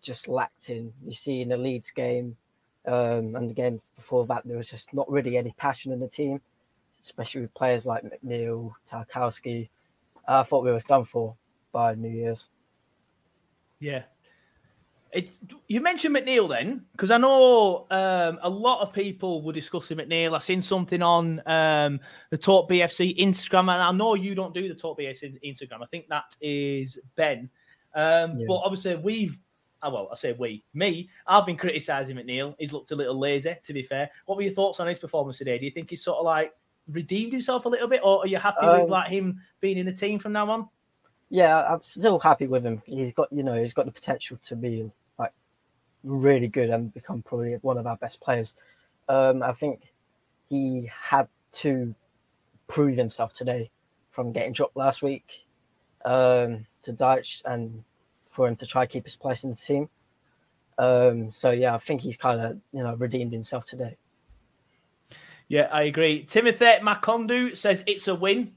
just lacked in. You see in the Leeds game, um, and again before that, there was just not really any passion in the team, especially with players like McNeil, Tarkowski. I thought we was done for by New Year's. Yeah. It, you mentioned McNeil then, because I know um, a lot of people were discussing McNeil. I seen something on um, the Talk BFC Instagram, and I know you don't do the Talk BFC Instagram. I think that is Ben. Um, Yeah. But obviously, we've, oh, well, I say we, me, I've been criticising McNeil. He's looked a little lazy, to be fair. What were your thoughts on his performance today? Do you think he's sort of like redeemed himself a little bit, or are you happy with Um, like him being in the team from now on? Yeah, I'm still happy with him. He's got, you know, he's got the potential to be really good and become probably one of our best players. Um, I think he had to prove himself today from getting dropped last week um, to Dyche and for him to try keep his place in the team. Um, so yeah, I think he's kind of you know redeemed himself today. Yeah, I agree. Timothy Makondu says it's a win.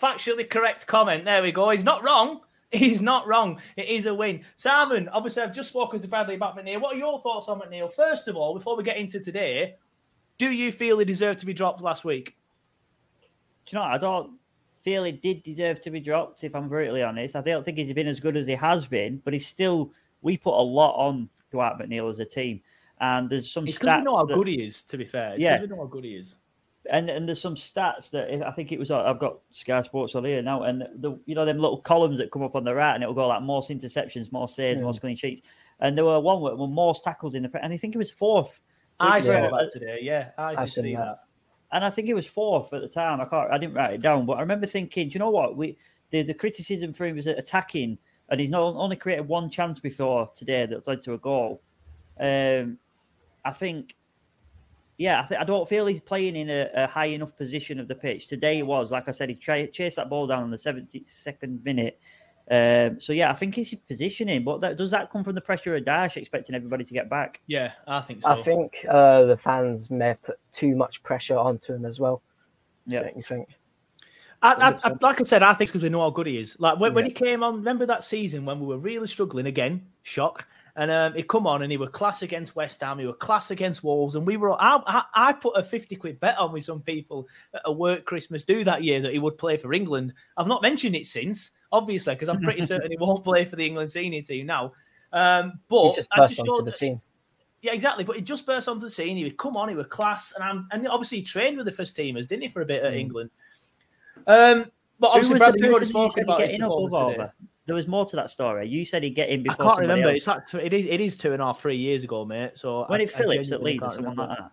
Factually correct comment. There we go. He's not wrong. He's not wrong. It is a win. Simon, obviously, I've just spoken to Bradley about McNeil. What are your thoughts on McNeil? First of all, before we get into today, do you feel he deserved to be dropped last week? Do you know. I don't feel he did deserve to be dropped, if I'm brutally honest. I don't think he's been as good as he has been, but he's still, we put a lot on Dwight McNeil as a team. And there's some It's stats. because we know how that- good he is, to be fair. It's Yeah. we know how good he is. And and there's some stats that I think it was I've got Sky Sports on here now, and the you know them little columns that come up on the right, and it'll go like most interceptions, more saves, Yeah. most clean sheets, and there were one where well, most tackles in the and I think it was fourth. I saw uh, that today. Yeah, I did see that. and I think it was fourth at the time. I can't, I didn't write it down, but I remember thinking, do you know what? We the, the criticism for him was attacking, and he's not only created one chance before today that led to a goal. Um, I think, yeah, I, th- I don't feel he's playing in a, a, high enough position of the pitch. Today he was, like I said, he tra- chased that ball down in the 72nd minute. Um, so yeah, I think he's positioning, but that, does that come from the pressure of Dyche expecting everybody to get back? Yeah, I think so. I think uh, the fans may have put too much pressure onto him as well. Yeah, don't you think? I, I, like I said, I think because we know how good he is. Like when, yeah. when, he came on, remember that season when we were really struggling again? Shock. And um, he come on and he were class against West Ham, he were class against Wolves, and we were. I, I, I put a fifty quid bet on with some people at a work Christmas do that year that he would play for England. I've not mentioned it since, obviously, because I'm pretty certain he won't play for the England senior team now. Um, but he's just burst onto the scene. Yeah, exactly. But he just burst onto the scene. He would come on, he would class, and I'm, and obviously he trained with the first teamers, didn't he, for a bit at mm. England. Um, but obviously, Bradley, you already spoken about his performance there was more to that story. You said he'd get in before. I can't remember. Else. It's like it is. It is two and a half, three years ago, mate. So when it Phillips at Leeds or someone like that.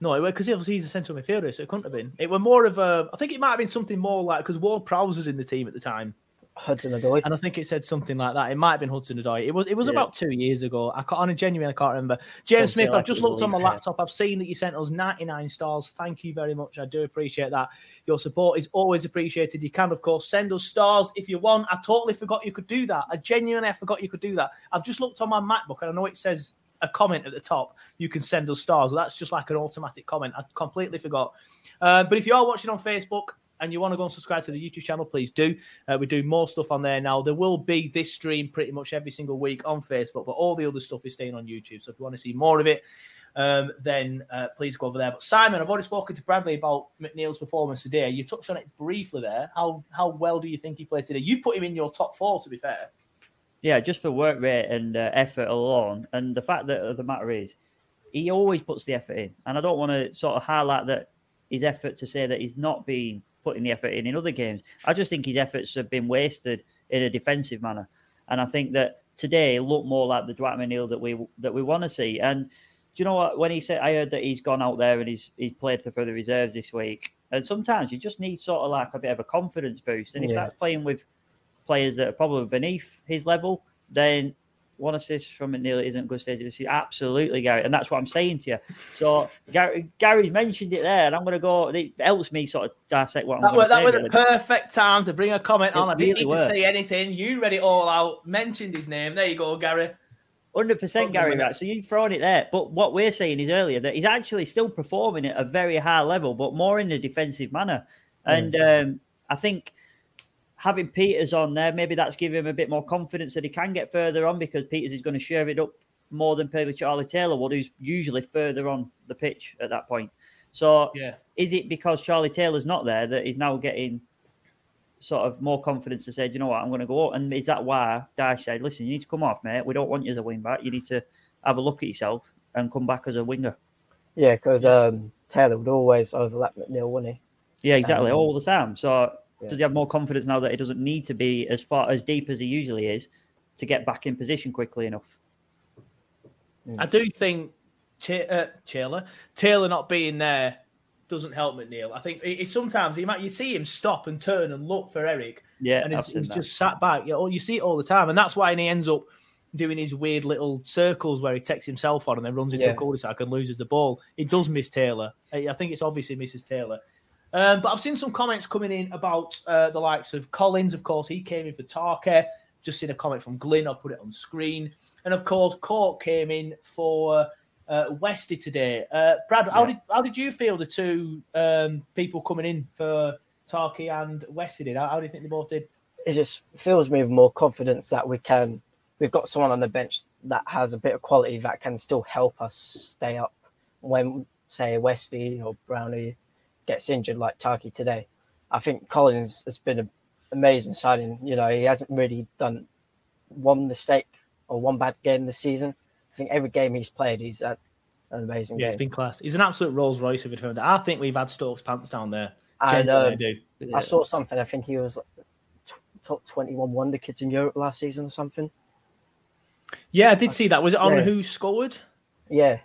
No, because obviously he's a central midfielder, so it couldn't have been. It were more of a. I think it might have been something more like because Ward Prowse was in the team at the time. Hudson Odoi. And I think it said something like that. It might have been Hudson Odoi. It was it was yeah. about two years ago. I can't on a genuine I can't remember. James Smith, I've just looked on my laptop. I've seen that you sent us 99 stars. Thank you very much. I do appreciate that. Your support is always appreciated. You can, of course, send us stars if you want. I totally forgot you could do that. I genuinely forgot you could do that. I've just looked on my MacBook and I know it says a comment at the top. You can send us stars. Well, that's just like an automatic comment. I completely forgot. Uh, but if you are watching on Facebook, and you want to go and subscribe to the YouTube channel, please do. Uh, we do more stuff on there now. There will be this stream pretty much every single week on Facebook, but all the other stuff is staying on YouTube. So if you want to see more of it, um, then uh, please go over there. But Simon, I've already spoken to Bradley about McNeil's performance today. You touched on it briefly there. How how well do you think he played today? You've put him in your top four, to be fair. Yeah, just for work rate and uh, effort alone, and the fact that the matter is, he always puts the effort in, and I don't want to sort of highlight that his effort to say that he's not being putting the effort in in other games. I just think his efforts have been wasted in a defensive manner, and I think that today looked more like the Dwight McNeil that we that we want to see. And do you know what? When he said, I heard that he's gone out there and he's he's played for, for the reserves this week. And sometimes you just need sort of like a bit of a confidence boost. And if yeah. that's playing with players that are probably beneath his level, then one assist from McNeil isn't good stage of Absolutely, Gary. And that's what I'm saying to you. So Gary, Gary's mentioned it there, and I'm going to go. It helps me sort of dissect what I'm that say. That was the perfect time to bring a comment it on. I didn't really need to say anything. You read it all out, mentioned his name. There you go, Gary. Hundred percent, Gary. Right. So you've thrown it there, but what we're saying is earlier that he's actually still performing at a very high level, but more in a defensive manner. And mm. um, I think having Pieters on there, maybe that's giving him a bit more confidence that he can get further on because Pieters is going to share it up more than maybe Charlie Taylor would, who's usually further on the pitch at that point. So, yeah. is it because Charlie Taylor's not there that he's now getting sort of more confidence to say, you know what, I'm going to go? And is that why Dyche said, listen, you need to come off, mate. We don't want you as a wing back. You need to have a look at yourself and come back as a winger. Yeah, because um, Taylor would always overlap McNeil, wouldn't he? Yeah, exactly, um, all the time. So yeah. Does he have more confidence now that he doesn't need to be as far as deep as he usually is to get back in position quickly enough? I do think Ch- uh, Taylor Taylor not being there doesn't help McNeil. I think it, sometimes he might you see him stop and turn and look for Erik. Yeah, and he's, he's just sat back. You, know, you see it all the time, and that's why he ends up doing his weird little circles where he takes himself on and then runs into yeah. a cul-de-sac and loses the ball. It does miss Taylor. I think it's obviously misses Taylor. Um, but I've seen some comments coming in about uh, the likes of Collins. Of course, he came in for Tarky. Just seen a comment from Glyn. I'll put it on screen. And of course, Cork came in for uh, Westy today. Uh, Brad, yeah. how did how did you feel the two um, people coming in for Tarky and Westy did? How, how, do you think they both did? It just fills me with more confidence that we can. We've got someone on the bench that has a bit of quality that can still help us stay up when, say, Westy or Brownie gets injured like Tarky today. I think Collins has been an amazing signing. You know, he hasn't really done one mistake or one bad game this season. I think every game he's played, he's had an amazing yeah, game. it's been class. He's an absolute Rolls Royce of a defender. I think we've had Stokes pants down there. And uh, I do. I saw something. I think he was top 21 wonder kids in Europe last season or something. Yeah, I did see that. Was it on yeah. who scored? Yeah.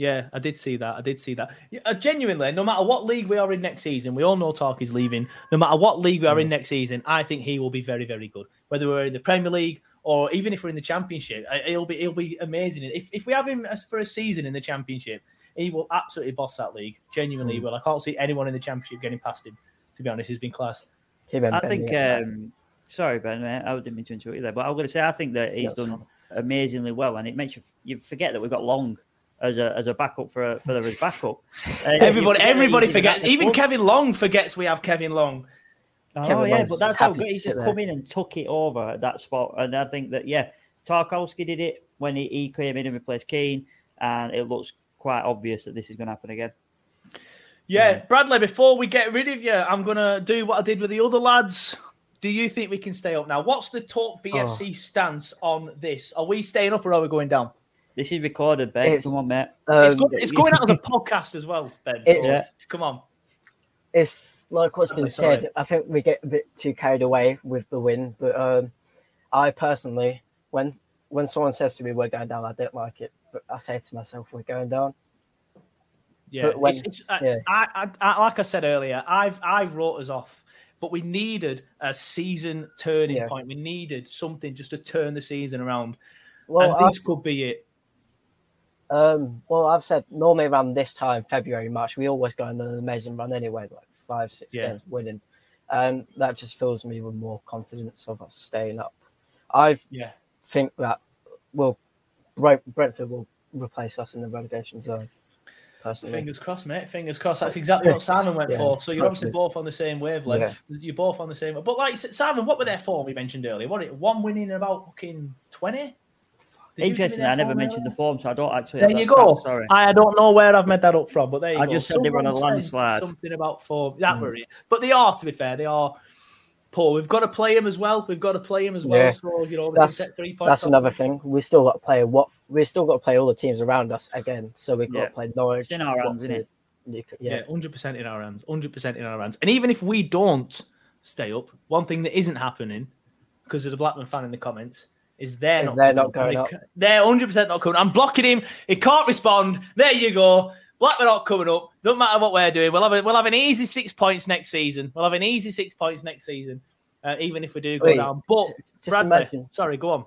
Yeah, I did see that. I did see that. Yeah, uh, genuinely, no matter what league we are in next season, we all know Talk is leaving. No matter what league we are in Mm. next season, I think he will be very, very good. Whether we're in the Premier League or even if we're in the Championship, I- he'll be he'll be amazing. If if we have him for a season in the Championship, he will absolutely boss that league. Genuinely, he Mm. will. I can't see anyone in the Championship getting past him. To be honest, he's been class. Him and I Ben, think. yeah. Um, sorry, Ben. mate, I didn't mean to interrupt you there, but I'm going to say I think that he's That's done amazingly well, and it makes you you forget that we've got Long as a as a backup for a, for the backup. Uh, Everybody, forget everybody he's forgets. Even club. Kevin Long forgets we have Kevin Long. Oh Kevin yeah, Long's but that's how good he's sit come in and took it over at that spot. And I think that yeah, Tarkowski did it when he, he came in and replaced Keane, and it looks quite obvious that this is going to happen again. Yeah, Bradley, before we get rid of you, I'm going to do what I did with the other lads. Do you think we can stay up now? What's the Talk BFC stance on this? Are we staying up or are we going down? This is recorded, Ben. It's- Come on, mate. it's, Um, go- it's going out as a podcast as well, Ben. so It's- Come on. it's like what's been sorry. said. I think we get a bit too carried away with the win, but um, I personally, when when someone says to me we're going down, I don't like it. But I say to myself, we're going down. Yeah, But when- it's, it's, yeah. I, I, I, like I said earlier, I've I've wrote us off, but we needed a season turning Yeah. point. We needed something just to turn the season around, Well, and I- this could be it. Um, well, I've said normally around this time, February, March, we always go on an amazing run anyway, like five, six Yeah. games winning, and that just fills me with more confidence of us staying up. I Yeah. think that will Brentford will replace us in the relegation zone. Personally, Fingers crossed, mate. Fingers crossed. That's exactly what Simon went Yeah, for. So you're obviously both on the same wavelength. You're both on the same. But like Simon, what were their form we mentioned earlier? What it one winning in about fucking twenty? Interesting. I never mentioned the form, so I don't actually. There you go. stat, Sorry. I don't know where I've made that up from, but there you I go. just said they were on a landslide. Something about form. That Mm. were it. But they are, to be fair, they are. Paul, we've got to play him as well. We've got to play him as well. Yeah. So you know, that's set three points. that's off. another thing. We still got to play what we still got to play all the teams around us again. So we've got Yeah. to play Norwich. It's in our hands, isn't it? Newcastle- Yeah, hundred percent in our hands. Hundred percent in our hands. And even if we don't stay up, one thing that isn't happening because of the Blackburn fan in the comments is they're Is not. they're not going And up. they ca- They're hundred percent not coming. I'm blocking him. He can't respond. There you go. Blackburn not coming up. Don't matter what we're doing. We'll have a, we'll have an easy six points next season. We'll have an easy six points next season, uh, even if we do go Wait, down. But just Bradley, imagine. sorry, go on.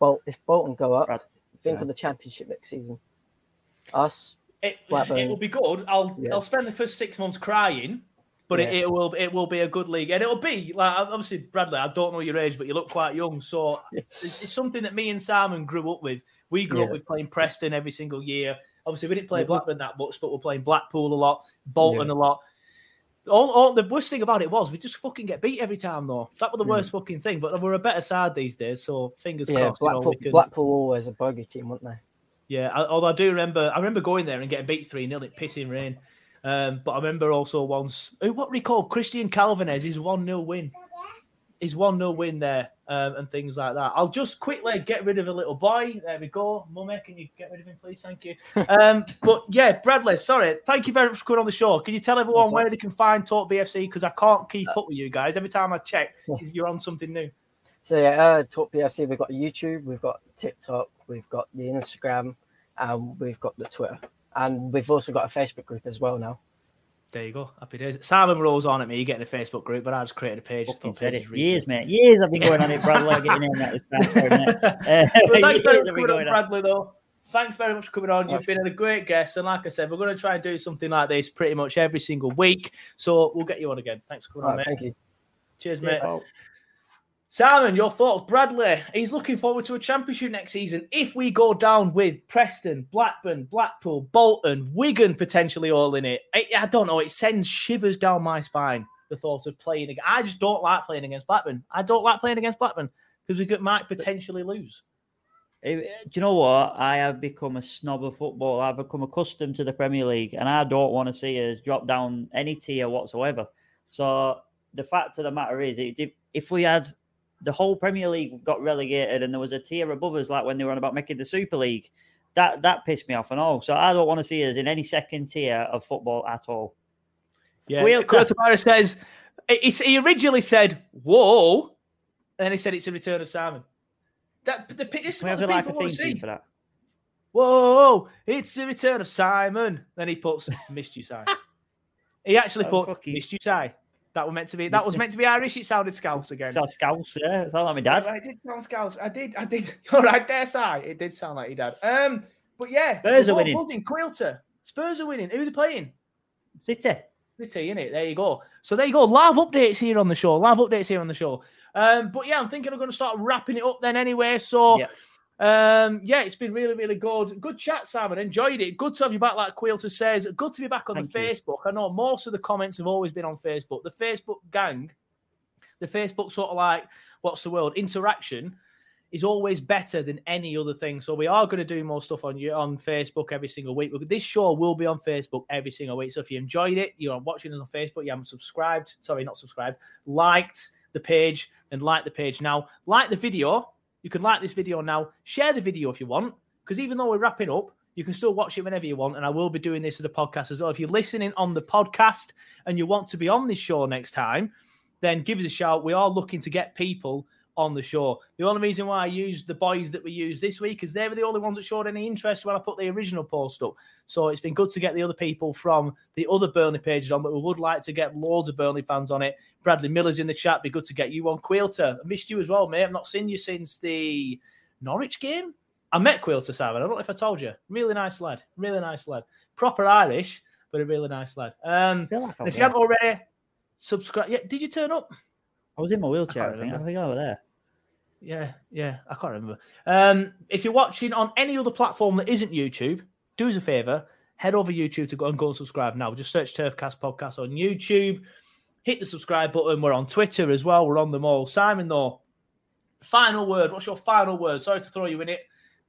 Well, if Bolton go up, think yeah. of the championship next season. Us, It, it will be good. I'll Yeah. I'll spend the first six months crying, but it, Yeah. it will it will be a good league, and it'll be like obviously Bradley. I don't know your age, but you look quite young, so it's, it's something that me and Simon grew up with. We grew up with playing Preston every single year. Obviously, we didn't play Mhm. Blackburn that much, but we're playing Blackpool a lot, Bolton Yeah. a lot. All, all, the worst thing about it was we just fucking get beat every time, though. That was the Mm. worst fucking thing. But we're a better side these days, so fingers yeah, crossed. you know, Blackpool, can- Blackpool always a bogey team, weren't they? yeah, I, although I do remember, I remember going there and getting beat three 0 in pissing rain. Um, but I remember also once, what recall Christian Kalvenes his one 0 win, his one 0 win there, um, and things like that. I'll just quickly get rid of a little boy. There we go, Mummy, can you get rid of him, please? Thank you. Um, but yeah, Bradley, sorry, thank you very much for coming on the show. Can you tell everyone That's where right. they can find Talk BFC? Because I can't keep up with you guys. Every time I check, you're on something new. So yeah, uh, Talk BFC. We've got YouTube, we've got TikTok, we've got the Instagram, and we've got the Twitter, and we've also got a Facebook group as well now. There you go. Happy days. Simon rolls on at me You getting a Facebook group, but I just created a page. Fucking said it. were Years, mate. Years I've been going on it, Bradley. I'm getting in that this time. Sorry, mate. Uh, Well, thanks very much for coming on, on. Bradley, though. Thanks very much for coming on. You've been a great guest. And like I said, we're going to try and do something like this pretty much every single week. So we'll get you on again. Thanks for coming All on, right, mate. thank you. Cheers, Yeah, mate. pal. Simon, your thoughts? Bradley, he's looking forward to a championship next season. If we go down with Preston, Blackburn, Blackpool, Bolton, Wigan potentially all in it, I, I don't know. It sends shivers down my spine. The thought of playing. I just don't like playing against Blackburn. I don't like playing against Blackburn because we might potentially lose. Eh, Do you know what? I have become a snob of football. I've become accustomed to the Premier League, and I don't want to see us drop down any tier whatsoever. So the fact of the matter is, if we had the whole Premier League got relegated and there was a tier above us, like when they were on about making the Super League, that that pissed me off and all. So I don't want to see us in any second tier of football at all. Yeah, Well, Kurt Tamara says he, he originally said "whoa," and then he said it's a return of Simon. That the this is We what the like people want to see. for that. whoa, it's the return of Simon. Then he puts, missed you, Si. he actually Oh, put, missed you, Si. That was meant to be. That was meant to be Irish. It sounded Scouse again. So Scouse, yeah. It's not like my dad. I did sound Scouse. I did. I did. All right, there, Si. It did sound like your dad. Um, but yeah, Spurs are winning. buzzing, Quilter. Spurs are winning. Who are they playing? City. City, innit? There you go. So there you go. Live updates here on the show. Live updates here on the show. Um, but yeah, I'm thinking I'm going to start wrapping it up then anyway. So Yeah. Um, yeah, it's been really, really good. Good chat, Simon. Enjoyed it. Good to have you back, like Quilter says. Good to be back on Thank the you. Facebook. I know most of the comments have always been on Facebook. The Facebook gang, the Facebook sort of like, what's the word? Interaction is always better than any other thing. So we are going to do more stuff on you on Facebook every single week. This show will be on Facebook every single week. So if you enjoyed it, you're watching us on Facebook, you haven't subscribed, sorry, not subscribed, liked the page, and like the page now. Like the video. You can like this video now. Share the video if you want, because even though we're wrapping up, you can still watch it whenever you want. And I will be doing this as a podcast as well. If you're listening on the podcast and you want to be on this show next time, then give us a shout. We are looking to get people on the show. The only reason why I used the boys that we used this week is they were the only ones that showed any interest when I put the original post up. So it's been good to get the other people from the other Burnley pages on, but we would like to get loads of Burnley fans on it. Bradley Miller's in the chat. Be good to get you on. Quilter, I missed you as well, mate. I've not seen you since the Norwich game. I met Quilter, Simon. I don't know if I told you. Really nice lad. Really nice lad. Proper Irish, but a really nice lad. Um, like I if you haven't already, subscribe. Yeah, did you turn up? I was in my wheelchair, I, can't think. I think I was there. Yeah, yeah, I can't remember. Um, if you're watching on any other platform that isn't YouTube, do us a favor, head over YouTube to go and go and subscribe now. Just search Turfcast Podcast on YouTube, hit the subscribe button. We're on Twitter as well. We're on them all. Simon, though, final word. What's your final word? Sorry to throw you in it,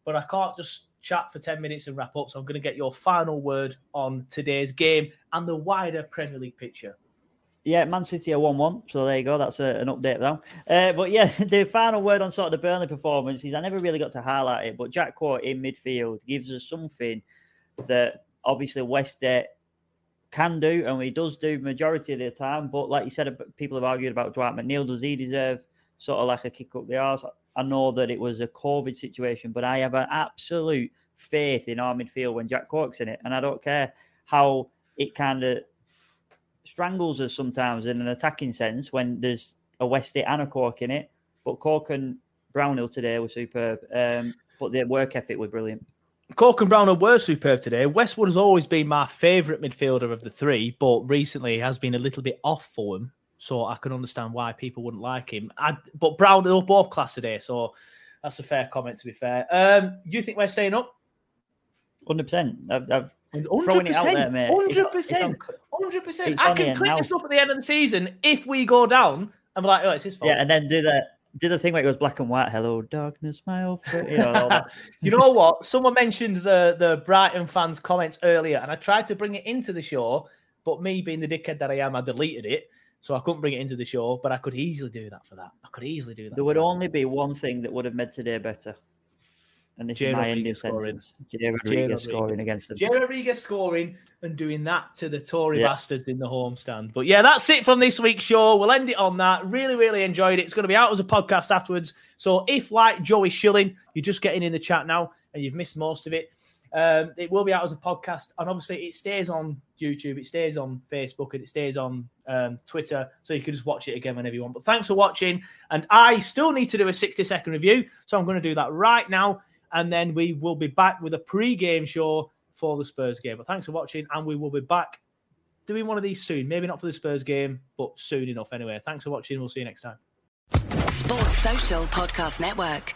but I can't just chat for 10 minutes and wrap up. So I'm going to get your final word on today's game and the wider Premier League picture. Yeah, Man City are 1 1. So there you go. That's a, an update now. Uh, but yeah, the final word on sort of the Burnley performance is I never really got to highlight it, but Jack Cork in midfield gives us something that obviously Westwood can do, and he does do majority of the time. But like you said, people have argued about Dwight McNeil. Does he deserve sort of like a kick up the arse? I know that it was a COVID situation, but I have an absolute faith in our midfield when Jack Cork's in it, and I don't care how it kind of strangles us sometimes in an attacking sense when there's a Westwood and a Cork in it. But Cork and Brownhill today were superb, um, but their work ethic was brilliant. Cork and Brownhill were superb today. Westwood has always been my favourite midfielder of the three, but recently he has been a little bit off for him. So I can understand why people wouldn't like him. I, but Brownhill both class today, so that's a fair comment. To be fair, um, you think we're staying up? Hundred percent. I've, I've Hundred throwing it out there, mate. Hundred percent. Hundred percent. I can now. this up at the end of the season if we go down. I'm like, oh, it's his fault. Yeah, and then do the do the thing where it goes black and white. Hello, darkness, my old friend. You know, you know what? Someone mentioned the the Brighton fans' comments earlier, and I tried to bring it into the show, but me being the dickhead that I am, I deleted it, so I couldn't bring it into the show. But I could easily do that for that. I could easily do that. There would only be one thing that would have made today better, and this Jay is my ending scoring. sentence. Jay Rodriguez scoring Rodriguez. against them. Jay Rodriguez scoring and doing that to the Tory Yeah. bastards in the homestand. But yeah, that's it from this week's show. We'll end it on that. Really, really enjoyed it. It's going to be out as a podcast afterwards. So if, like Joey Shilling, you're just getting in the chat now and you've missed most of it, um, it will be out as a podcast. And obviously, it stays on YouTube, it stays on Facebook, and it stays on um, Twitter. So you can just watch it again whenever you want. But thanks for watching. And I still need to do a 60 second review. So I'm going to do that right now. And then we will be back with a pre game show for the Spurs game. But thanks for watching. And we will be back doing one of these soon. Maybe not for the Spurs game, but soon enough anyway. Thanks for watching. We'll see you next time. Sports Social Podcast Network.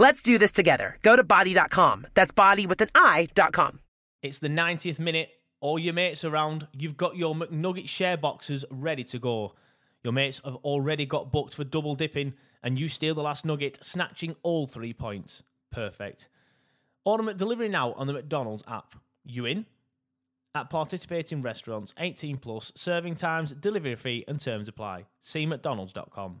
Let's do this together. Go to bodi.com. That's body with an I.com. It's the 90th minute. All your mates around. You've got your McNugget share boxes ready to go. Your mates have already got booked for double dipping, and you steal the last nugget, snatching all three points. Perfect. Order delivery now on the McDonald's app. You in? At participating restaurants, 18 plus, serving times, delivery fee, and terms apply. See McDonald's.com.